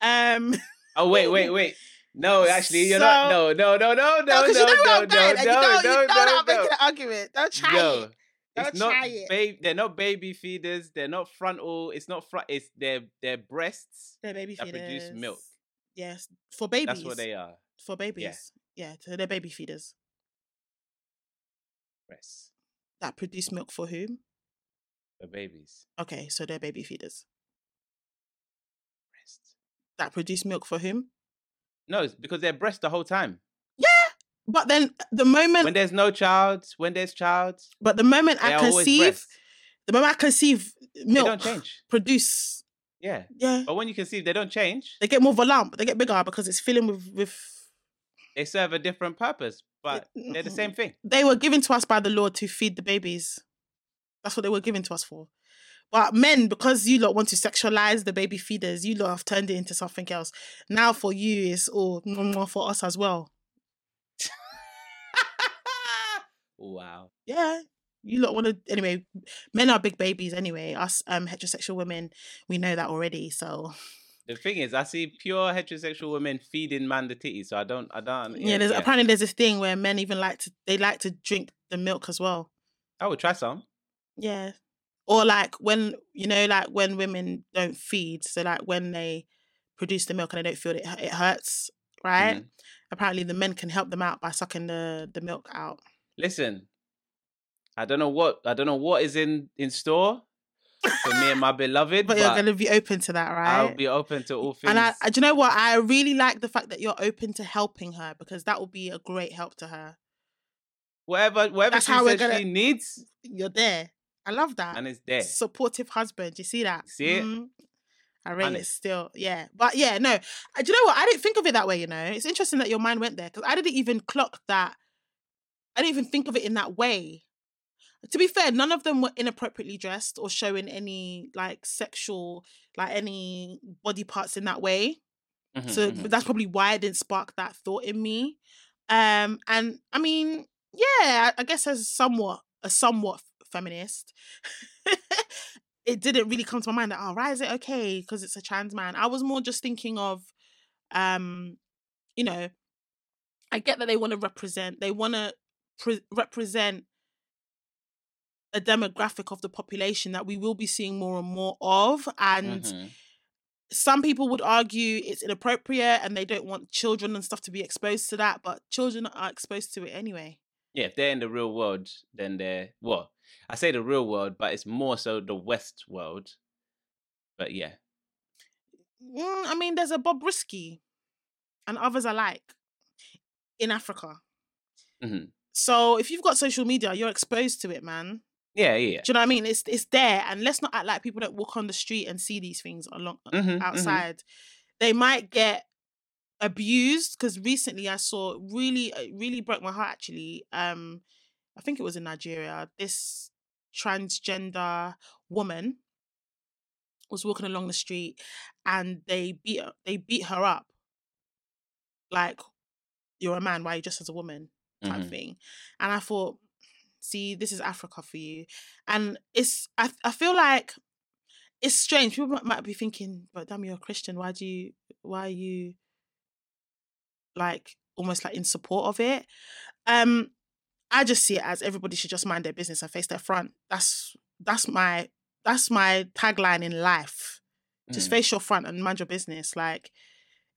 Um, Oh wait, wait, *laughs* wait. No, actually, you're not. So- No, no, no, no, no, no, no, no, you know where no, I'm going. and no, no, no, I'm no. making an argument. Don't try No, it. Don't it's not try it. baby. They're not baby feeders. They're not frontal. It's not front. It's their their breasts They're baby that feeders. produce milk. Yes, for babies. That's what they are. for babies. Yeah, so they're baby feeders Breasts that produce milk for whom? for babies. Okay, so they're baby feeders. Breasts. that produce milk for whom? No, it's because they're breast the whole time. Yeah, but then uh, the moment, When there's no child, when there's child, but the moment I conceive, the moment I conceive, They milk don't change. produce. Yeah. Yeah, But when you conceive, they don't change. they get more volume, but they get bigger because it's filling with with. They serve a different purpose, but they're the same thing. They were given to us by the Lord to feed the babies. That's what they were given to us for. But men, because you lot want to sexualize the baby feeders, you lot have turned it into something else. Now for you, it's all mwah, mwah for us as well. wow. Yeah. You lot want to anyway. Men are big babies anyway. Us um heterosexual women, we know that already. So The thing is, I see pure heterosexual women feeding man the titty, so I don't, I don't. yeah, there's apparently there's this thing where men even like to they like to drink the milk as well. I would try some. Yeah. Or like when you know, like when women don't feed, so like when they produce the milk and they don't feel it, it hurts, right? Mhm. Apparently, the men can help them out by sucking the the milk out. Listen, I don't know what I don't know what is in in store for me and my *laughs* beloved, But but, you're gonna be open to that, right? I'll be open to all things. and I, I, do you know what? I really like the fact that you're open to helping her because that will be a great help to her. whatever whatever That's she says gonna- she needs, You're there. I love that. and it's there. Supportive husband. You see that? See it? Mhm. I rate it still. Yeah. But yeah, no. Do you know what? I didn't think of it that way, you know? It's interesting that your mind went there because I didn't even clock that. I didn't even think of it in that way. To be fair, none of them were inappropriately dressed or showing any like sexual, like any body parts in that way. Mhm, So mhm. that's probably why it didn't spark that thought in me. Um, and I mean, yeah, I, I guess as somewhat a somewhat feminist, *laughs* it didn't really come to my mind that oh, right, is it okay because it's a trans man? I was more just thinking of, um, you know, I get that they want to represent, they want to pre- represent a demographic of the population that we will be seeing more and more of, and Mhm. some people would argue it's inappropriate and they don't want children and stuff to be exposed to that, but children are exposed to it anyway. Yeah, if they're in the real world, then they're well. I say the real world, but it's more so the West world. But yeah, Mm, I mean, there's a Bobrisky and others alike in Africa. Mhm. So if you've got social media, you're exposed to it, man. yeah, yeah. Do you know what I mean? It's it's there, and let's not act like people don't walk on the street and see these things along Mhm, mhm. outside. They might get abused because recently I saw really really broke my heart actually. Um, I think it was in Nigeria. This transgender woman was walking along the street and they beat her- they beat her up like you're a man why are you just as a woman type Mhm. thing and i thought see this is africa for you and it's i, I feel like it's strange people might, might be thinking but damn you're a christian why do you why are you like almost like in support of it. Um i just see it as everybody should just mind their business and face their front. That's that's my that's my tagline in life. Just Mm. face your front and mind your business. Like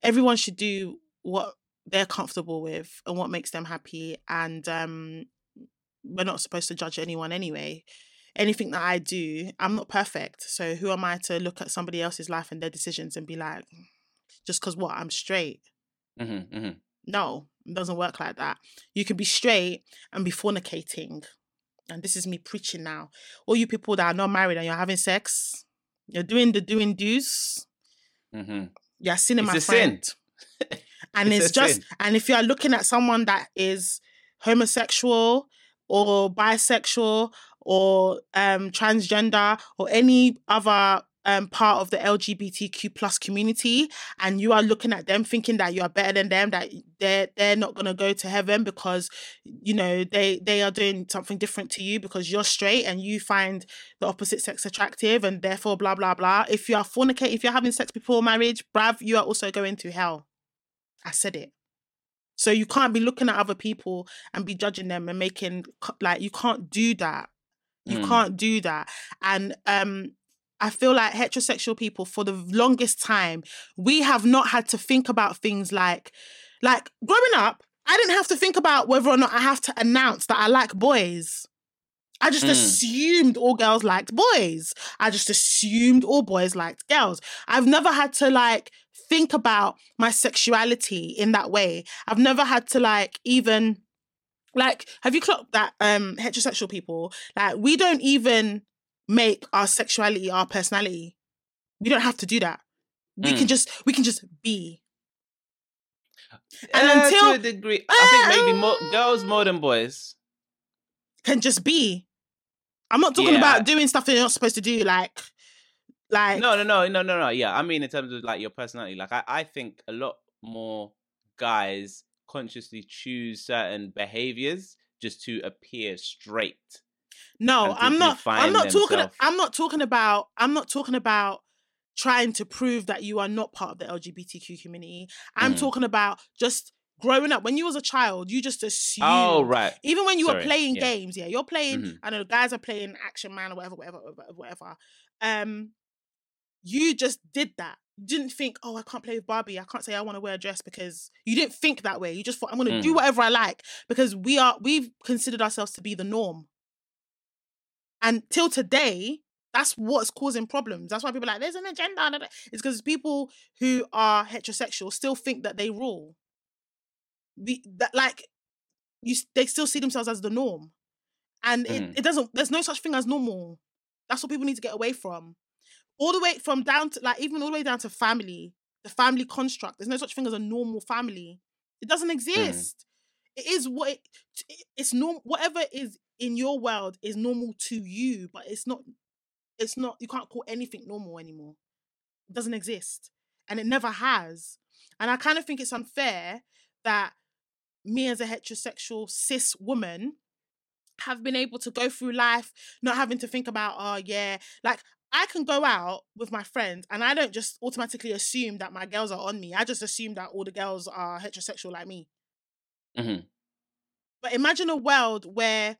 everyone should do what they're comfortable with and what makes them happy and um we're not supposed to judge anyone anyway. Anything that i do i'm not perfect so who am i to look at somebody else's life and their decisions and be like just because what? I'm straight Mhm, mhm. no it doesn't work like that you can be straight and be fornicating and this is me preaching now all you people that are not married and you're having sex you're doing the doing do's Mhm. you're sinning It's my a sin. friend *laughs* and It's it's, just sin. and if you're looking at someone that is homosexual or bisexual or um transgender or any other um part of the lgbtq plus community and you are looking at them thinking that you are better than them that they're they're not going to go to heaven because you know they they are doing something different to you because you're straight and you find the opposite sex attractive and therefore blah blah blah if you are fornicating if you're having sex before marriage brav you are also going to hell I said it. So you can't be looking at other people and be judging them and making like you can't do that. You Mm. can't do that. And um I feel like heterosexual people for the longest time we have not had to think about things like like growing up I didn't have to think about whether or not I have to announce that I like boys. I just Mm. assumed all girls liked boys. I just assumed all boys liked girls. I've never had to like think about my sexuality in that way. I've never had to like even like have you clocked that um heterosexual people like we don't even make our sexuality our personality. We don't have to do that. We can Mm. just we can just be. And Uh, until- to a degree, I think maybe more girls more than boys. Can just be. I'm not talking Yeah. about doing stuff that you're not supposed to do like like No, no, no, no, no, no. Yeah, I mean in terms of like your personality. Like I, I think a lot more guys consciously choose certain behaviors just to appear straight. No, I'm not. I'm not talking. I'm not talking about. I'm not talking about trying to prove that you are not part of the LGBTQ community. I'm Mm. talking about just growing up. When you was a child, you just assumed. Oh, right. Even when you were playing yeah. games, yeah, you're playing. Mhm. I know the guys are playing Action Man or whatever, whatever, whatever, whatever. Um, you just did that. You didn't think, oh, I can't play with Barbie. I can't say I want to wear a dress because you didn't think that way. You just thought I'm going to do Mm. whatever I like because we are. We've considered ourselves to be the norm. And till today, that's what's causing problems. That's why people are like there's an agenda. da, da." It's because people who are heterosexual still think that they rule. We that like you, they still see themselves as the norm, and Mhm. it, it doesn't. There's no such thing as normal. That's what people need to get away from. All the way from down to like even all the way down to family, the family construct. There's no such thing as a normal family. It doesn't exist. It is what it, it- it's normal. Whatever is in your world is normal to you, but it's not. It's not. You can't call anything normal anymore. It doesn't exist, and it never has. And I kind of think it's unfair that me as a heterosexual cis woman have been able to go through life not having to think about oh yeah like i can go out with my friends and i don't just automatically assume that my girls are on me i just assume that all the girls are heterosexual like me Mhm. but imagine a world where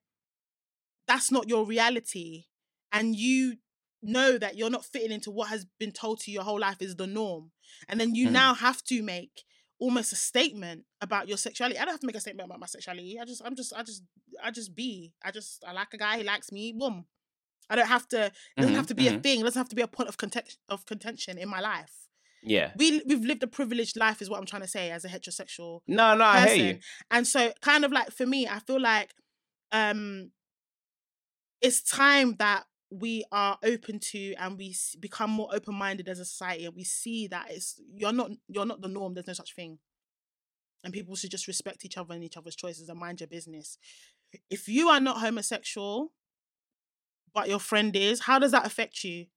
that's not your reality and you know that you're not fitting into what has been told to you your whole life is the norm and then you Mhm. now have to make almost a statement about your sexuality i don't have to make a statement about my sexuality i just i'm just i just i just be i just i like a guy he likes me boom i don't have to it doesn't have Mhm, to be a mhm. thing it doesn't have to be a point of content of contention in my life Yeah. we we've lived a privileged life is what i'm trying to say as a heterosexual No, no, I hear you. And so kind of like for me, I feel like um it's time that we are open to and we become more open-minded as a society and we see that it's you're not you're not the norm there's no such thing. And people should just respect each other and each other's choices and mind your business. If you are not homosexual but your friend is how does that affect you?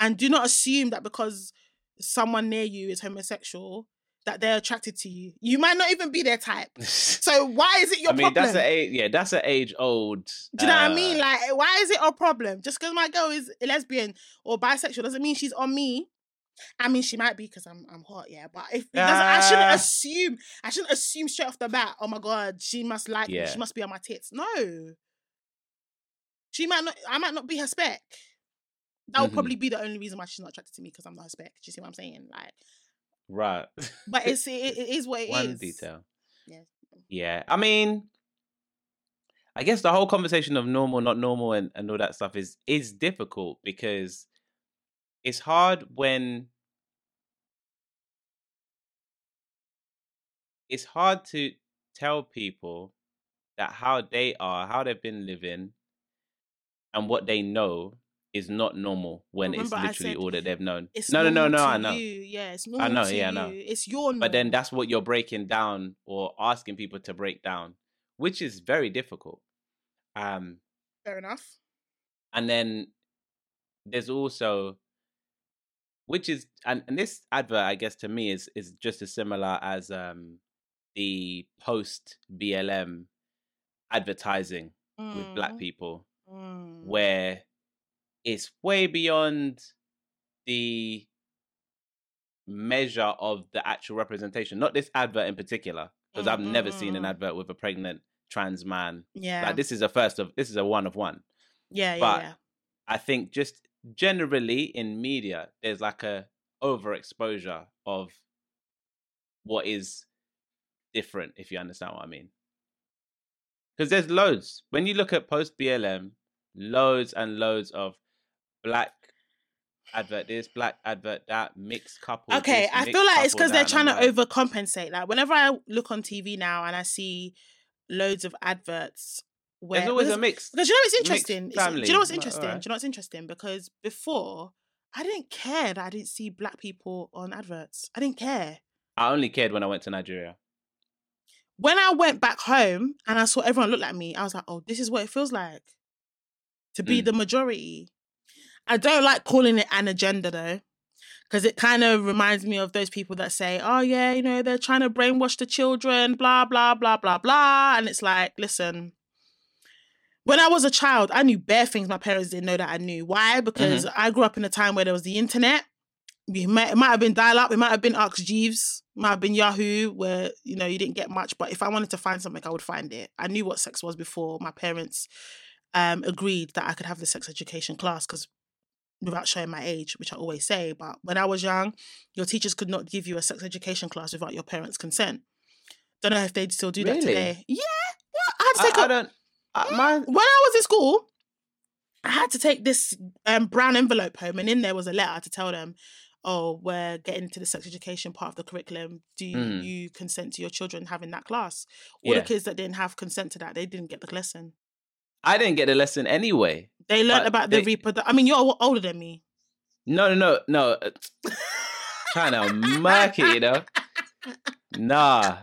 And do not assume that because someone near you is homosexual that they're attracted to you you might not even be their type *laughs* so why is it your I mean, problem? that's a yeah, that's an age old. Do you know what I mean? uh, Like, why is it a problem? Just because my girl is a lesbian or bisexual doesn't mean she's on me. I mean, she might be because I'm I'm hot, yeah. But if doesn't, I shouldn't Ah. assume. I shouldn't assume straight off the bat. Oh my god, she must like me. Yeah. She must be on my tits. No, she might not. I might not be her spec. That would Mhm. probably be the only reason why she's not attracted to me because I'm not her spec. Do you see what I'm saying? Like, right. but it's it, *laughs* it is what it is. One detail. Yeah. Yeah. I mean, I guess the whole conversation of normal, not normal, and, and all that stuff is is difficult because it's hard when it's hard to tell people that how they are, how they've been living, and what they know is not normal when Remember it's literally said all that they've known. It's no, no, no, normal no. I know. You. Yeah, it's normal I know, yeah, I you. know. It's your norm. But then that's what you're breaking down or asking people to break down, which is very difficult. Um, fair enough. and then there's also, which is, and, and this advert, I guess, to me is is just as similar as um the post BLM advertising with black Mm, people, mm. where it's way beyond the measure of the actual representation. Not this advert in particular, because I've Mm, never seen an mm. advert with a pregnant trans man. Yeah. Like this is a first of this is a one of one. yeah, yeah, but yeah. I think just generally in media, there's like a overexposure of what is different, if you understand what I mean. Because there's loads. When you look at post BLM, loads and loads of black advert this, black advert that, mixed couple. Okay, this, I feel like it's because they're trying to overcompensate. Like whenever I look on TV now and I see loads of adverts, where There's always because, a mix. because you know what's interesting. It's- do you know what's interesting? alright. Do you know what's interesting? Because before I didn't care that I didn't see black people on adverts. I didn't care. I only cared when I went to Nigeria. When I went back home and I saw everyone look like me, I was like, oh, this is what it feels like to be Mm. the majority. I don't like calling it an agenda though, because it kind of reminds me of those people that say, oh, yeah, you know, they're trying to brainwash the children, blah, blah, blah, blah, blah. And it's like, listen, when I was a child, I knew bare things my parents didn't know that I knew. Why? Because I grew up in a time where there was the internet. We might, it might have been dial up, it might have been Ask Jeeves, it might have been Yahoo, where you know you didn't get much. But if I wanted to find something, I would find it. I knew what sex was before my parents um, agreed that I could have the sex education class because without showing my age, which I always say. But when I was young, your teachers could not give you a sex education class without your parents' consent. Don't know if they still do that today. Yeah, yeah. I had to take I a- don't. I, my, when I was in school, I had to take this um, brown envelope home, and in there was a letter to tell them, "Oh, we're getting into the sex education part of the curriculum. Do Mm. you consent to your children having that class?" All Yeah. the kids that didn't have consent to that, they didn't get the lesson. I didn't get the lesson anyway. They learned about the they- reproduction. I mean, you're older than me. No, no, no, no. uh, *laughs* Trying to murk it, you know. Nah.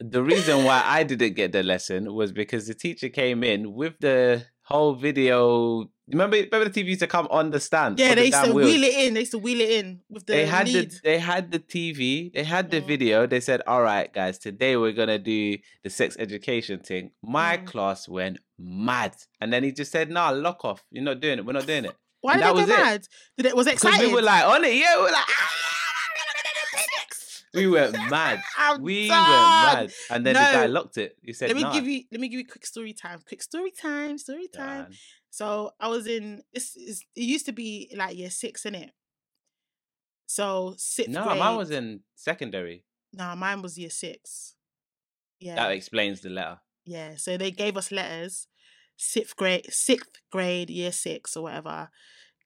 The reason why I didn't get the lesson was because the teacher came in with the whole video. Remember, remember the TV used to come on the stand. Yeah, on the they used to wheels? wheel it in. They used to wheel it in with the they had lead. the they had the TV, they had the Mm. video. They said, "All right, guys, today we're gonna do the sex education thing." My Mm. class went mad, and then he just said, "Nah, lock off. You're not doing it. We're not doing it." Why and did that they was get it. mad? Did it was it Because we were like on it, yeah, we were like, "Ah, we went mad. *laughs* We done. went mad, and then the guy No. locked it. He said, Let me nah. give you let me give you quick story time. Quick story time. Story time. Done. So I was in this is it used to be like year six, in it. So sixth No, grade. mine was in secondary. Nah, mine was year six. Yeah. That explains the letter. Yeah. So they gave us letters, sixth grade, sixth grade, year six or whatever.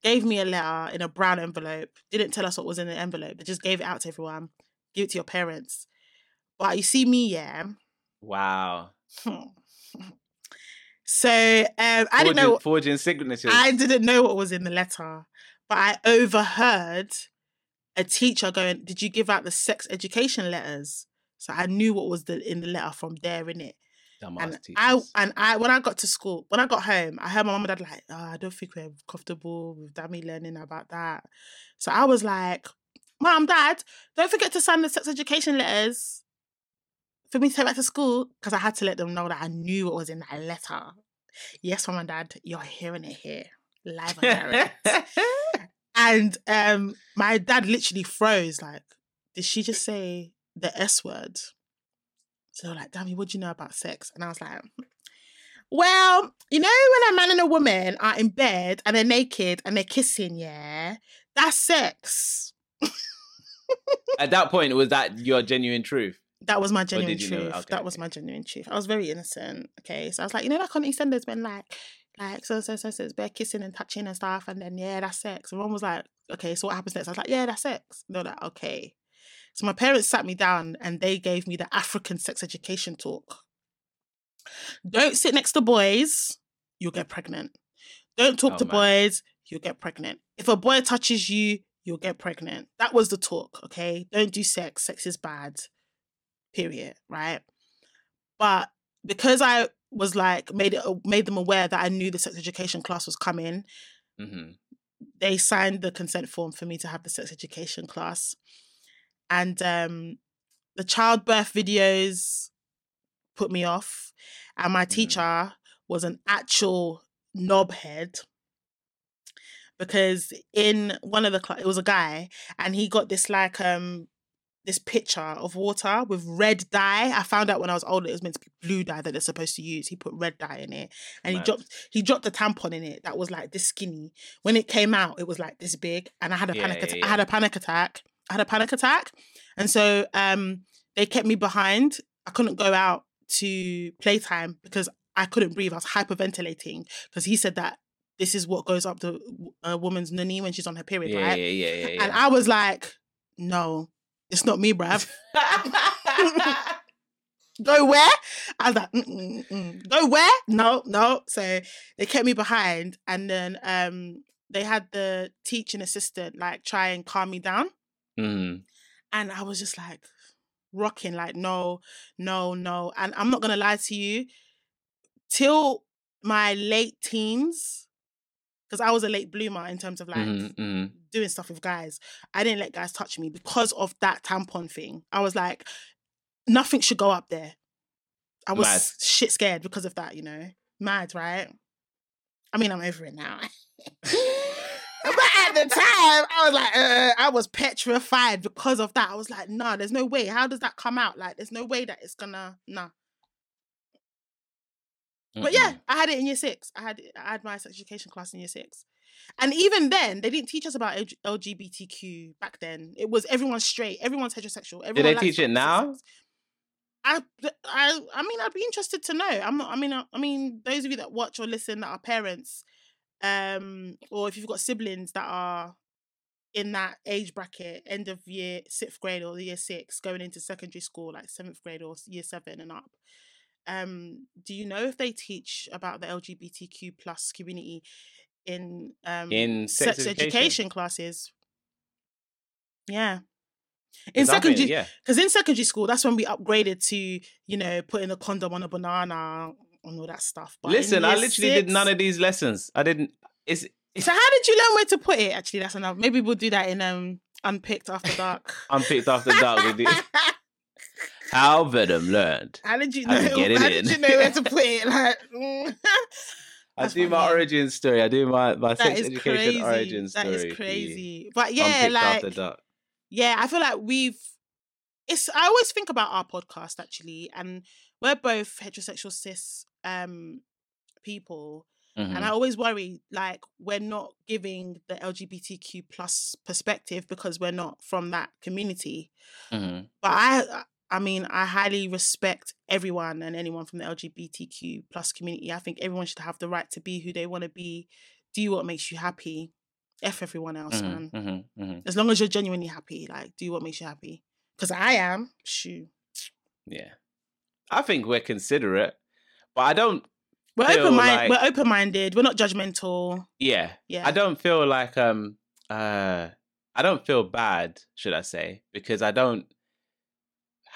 Gave me a letter in a brown envelope. Didn't tell us what was in the envelope. They just gave it out to everyone. Give it to your parents. But you see me, yeah. Wow. *laughs* so um, I didn't know. forging, signatures. I didn't know what was in the letter, but I overheard a teacher going, "Did you give out the sex education letters?" So I knew what was the in the letter from there in it. Dumbass And I and I when I got to school, when I got home, I heard my mum and dad like, oh, "I don't think we're comfortable with Dami learning about that." So I was like, "Mom, Dad, don't forget to sign the sex education letters." For me to take back to school, because I had to let them know that I knew what was in that letter. Yes, mom and dad, you're hearing it here, live on direct. *laughs* And um, my dad literally froze. Like, did she just say the S word? So like, Dami, what do you know about sex? And I was like, well, you know, when a man and a woman are in bed and they're naked and they're kissing, yeah, that's sex. *laughs* At that point, was that your genuine truth? That was my genuine did you know- truth. okay, that was my genuine truth. I was very innocent. Okay. So I was like, you know, like on EastEnders when like like so so so so it's bare kissing and touching and stuff, and then yeah, that's sex. And one was like, okay, so what happens next? I was like, yeah, that's sex. And They're like, okay. So my parents sat me down and they gave me the African sex education talk. Don't sit next to boys, you'll get pregnant. Don't talk Oh, to man. boys, you'll get pregnant. If a boy touches you, you'll get pregnant. That was the talk, okay? Don't do sex. Sex is bad. Period, right? But because I was like made it made them aware that I knew the sex education class was coming, hmm they signed the consent form for me to have the sex education class. And um the childbirth videos put me off. And my Mhm. teacher was an actual knobhead because in one of the cla- it was a guy and he got this like um this picture of water with red dye. I found out when I was older it was meant to be blue dye that they're supposed to use. He put red dye in it, and he dropped he dropped a tampon in it that was like this skinny. When it came out, it was like this big, and I had a Yeah, panic. yeah, I had a panic attack. I had a panic attack, and so um they kept me behind. I couldn't go out to playtime because I couldn't breathe. I was hyperventilating because he said that this is what goes up the a woman's nunny when she's on her period, Yeah, right? yeah, yeah, yeah, yeah. And I was like, no, it's not me, bruv. *laughs* Go where? I was like, mm, mm, mm. go where? No, no. So they kept me behind, and then um they had the teaching assistant like try and calm me down, Mhm. and I was just like rocking, like no, no, no. And I'm not gonna lie to you, till my late teens, because I was a late bloomer in terms of like Mhm, mhm. doing stuff with guys. I didn't let guys touch me because of that tampon thing. I was like, nothing should go up there. I was Mad. shit scared because of that, you know. Mad, right? I mean, I'm over it now. *laughs* but at the time, I was like, uh, I was petrified because of that. I was like, no, there's no way. How does that come out? Like, there's no way that it's gonna, nah. But yeah, I had it in year six. I had I had my sex education class in year six, and even then, they didn't teach us about LGBTQ back then. It was everyone's straight, everyone's heterosexual. Everyone they teach it now? sex. I, I, I mean, I'd be interested to know. I'm not. I mean, I, I mean, those of you that watch or listen that are parents, um, or if you've got siblings that are in that age bracket, end of year sixth grade or the year six, going into secondary school, like seventh grade or year seven and up. Um, do you know if they teach about the LGBTQ plus community in um In sex sex education? education classes? Yeah. In 'Cause I mean, secondary, yeah. because in secondary school, that's when we upgraded to, you know, putting a condom on a banana and all that stuff. But Listen, I literally did none of these lessons. I didn't. It's So how did you learn where to put it? Actually, that's enough. Maybe we'll do that in um unpicked after *laughs* dark. unpicked after dark with *laughs* you. How Venom learned. how did you know? get it how in. did you know where to *laughs* put it? Like, mm. I do my origin story. I do my, my that sex education crazy. origin That story. is for you. crazy. But yeah, like yeah, I feel like we've. It's. I always think about our podcast actually, and we're both heterosexual cis um people, Mhm. and I always worry like we're not giving the LGBTQ plus perspective because we're not from that community. Mhm. But I, I mean, I highly respect everyone and anyone from the LGBTQ plus community. I think everyone should have the right to be who they want to be, do what makes you happy. F everyone else, man. Mhm. Mhm. Mhm. As long as you're genuinely happy, like do what makes you happy. Because I am. Shoo. Yeah. I think we're considerate, but I don't. We're open minded. like- We're open minded. We're not judgmental. Yeah. Yeah. I don't feel like um uh I don't feel bad, should I say, because I don't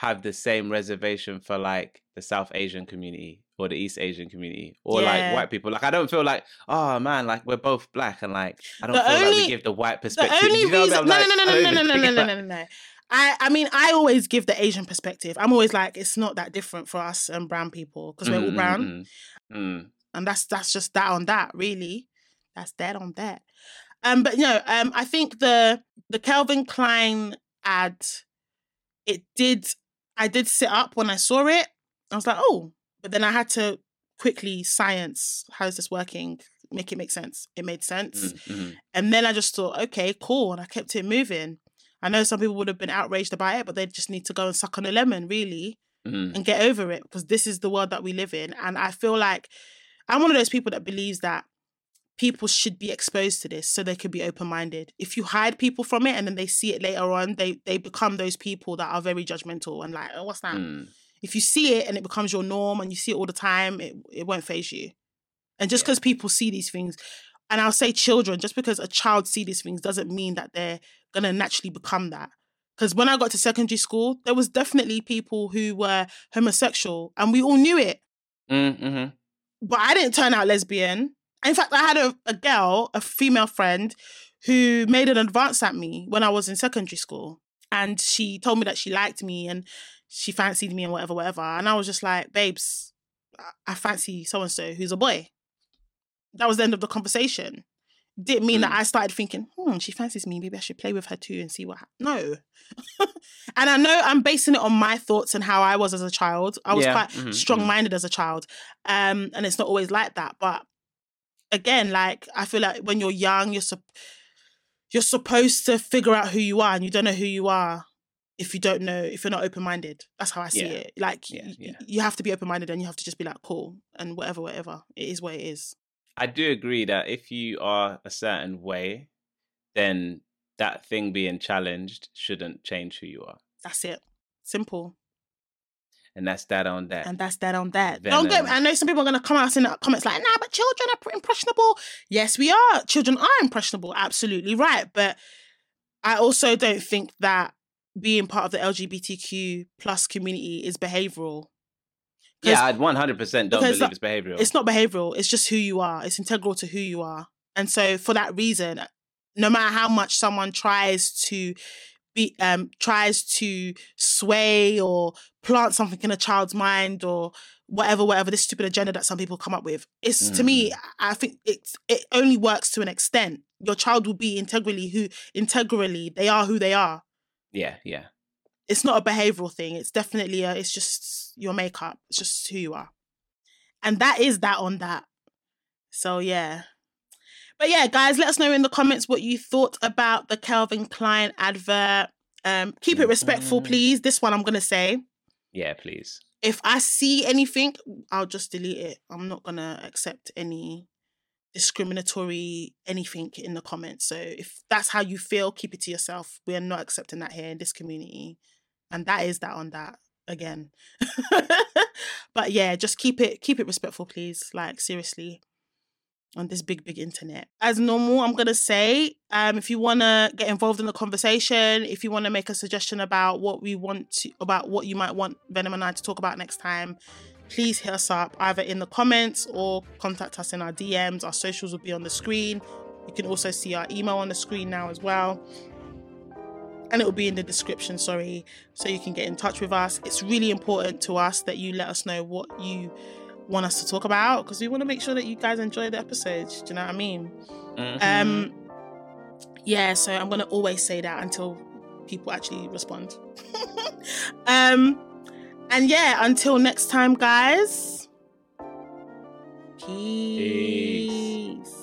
have the same reservation for like the South Asian community or the East Asian community or Yeah. like white people. Like I don't feel like, oh man, like we're both black and like I don't The feel like only- we give the white perspective. The only You know reason, I'm no, like, no, no, no, no, no, no, no, *laughs* no, no, no, no. I, I mean, I always give the Asian perspective. I'm always like, it's not that different for us and brown people because we're all Mm, mm, brown. mm, mm. and that's that's just that on that really that's that on that um but you no um i think the the calvin klein ad it did i did sit up when i saw it i was like oh but then i had to quickly science how is this working make it make sense it made sense Mm, mhm. and then i just thought okay cool and i kept it moving i know some people would have been outraged about it but they just need to go and suck on a lemon really Mhm. and get over it because this is the world that we live in. And I feel like I'm one of those people that believes that people should be exposed to this so they could be open minded. If you hide people from it and then they see it later on, they they become those people that are very judgmental and like, oh, what's that? Mm. If you see it and it becomes your norm and you see it all the time, it, it won't phase you. And just Yeah. because people see these things, and I'll say children, just because a child see these things doesn't mean that they're gonna naturally become that. Because when I got to secondary school, there was definitely people who were homosexual, and we all knew it. Mm, mhm. But I didn't turn out lesbian. In fact, I had a, a girl, a female friend, who made an advance at me when I was in secondary school. And she told me that she liked me and she fancied me and whatever, whatever. And I was just like, babes, I- fancy so and so who's a boy. That was the end of the conversation. Didn't mean that Mm. I started thinking, hmm, she fancies me. Maybe I should play with her too and see what happens. No. *laughs* and I know I'm basing it on my thoughts and how I was as a child. I was Yeah, quite mhm, mhm. strong minded as a child. Um, and it's not always like that. But again, like I feel like when you're young, you're sup- you're supposed to figure out who you are, and you don't know who you are if you don't know if you're not open minded. That's how I see Yeah. it. Like Yeah, y- yeah. you have to be open minded, and you have to just be like cool and whatever, whatever. It is what it is. I do agree that if you are a certain way, then that thing being challenged shouldn't change who you are. That's it. Simple. And that's that on that. And that's that on that. Don't get. Uh, I know some people are gonna come out in the comments like, "Nah, but children are impressionable." Yes, we are. Children are impressionable. Absolutely right. But I also don't think that being part of the LGBTQ plus community is behavioral. Yeah, I 100% don't believe it's behavioral. It's not behavioral. It's just who you are. It's integral to who you are. And so for that reason, no matter how much someone tries to be um tries to sway or plant something in a child's mind or whatever whatever this stupid agenda that some people come up with it's mm. to me mm. i think it's it only works to an extent. Your child will be integrally who integrally they are who they are. Yeah yeah. It's not a behavioral thing it's definitely a it's just your makeup it's just who you are. And that is that on that. So yeah but yeah, guys, let us know in the comments what you thought about the Calvin Klein advert. Um, keep it respectful, mm-hmm. please. This one I'm gonna say. Yeah, please. If I see anything, I'll just delete it. I'm not gonna accept any discriminatory anything in the comments. So if that's how you feel, keep it to yourself. We are not accepting that here in this community. And that is that on that again. *laughs* but yeah, just keep it keep it respectful, please. Like seriously on this big, big internet. As normal, I'm gonna say, um, if you wanna get involved in the conversation, if you wanna make a suggestion about what we want to, about what you might want Venom and I to talk about next time, please hit us up either in the comments or contact us in our DMs. Our socials will be on the screen. You can also see our email on the screen now as well. And it will be in the description, sorry, so you can get in touch with us. It's really important to us that you let us know what you want us to talk about because we want to make sure that you guys enjoy the episodes. Do you know what I mean? Mm-hmm. Um, yeah. So I'm gonna always say that until people actually respond. *laughs* um, and yeah, until next time, guys. Peace. Peace.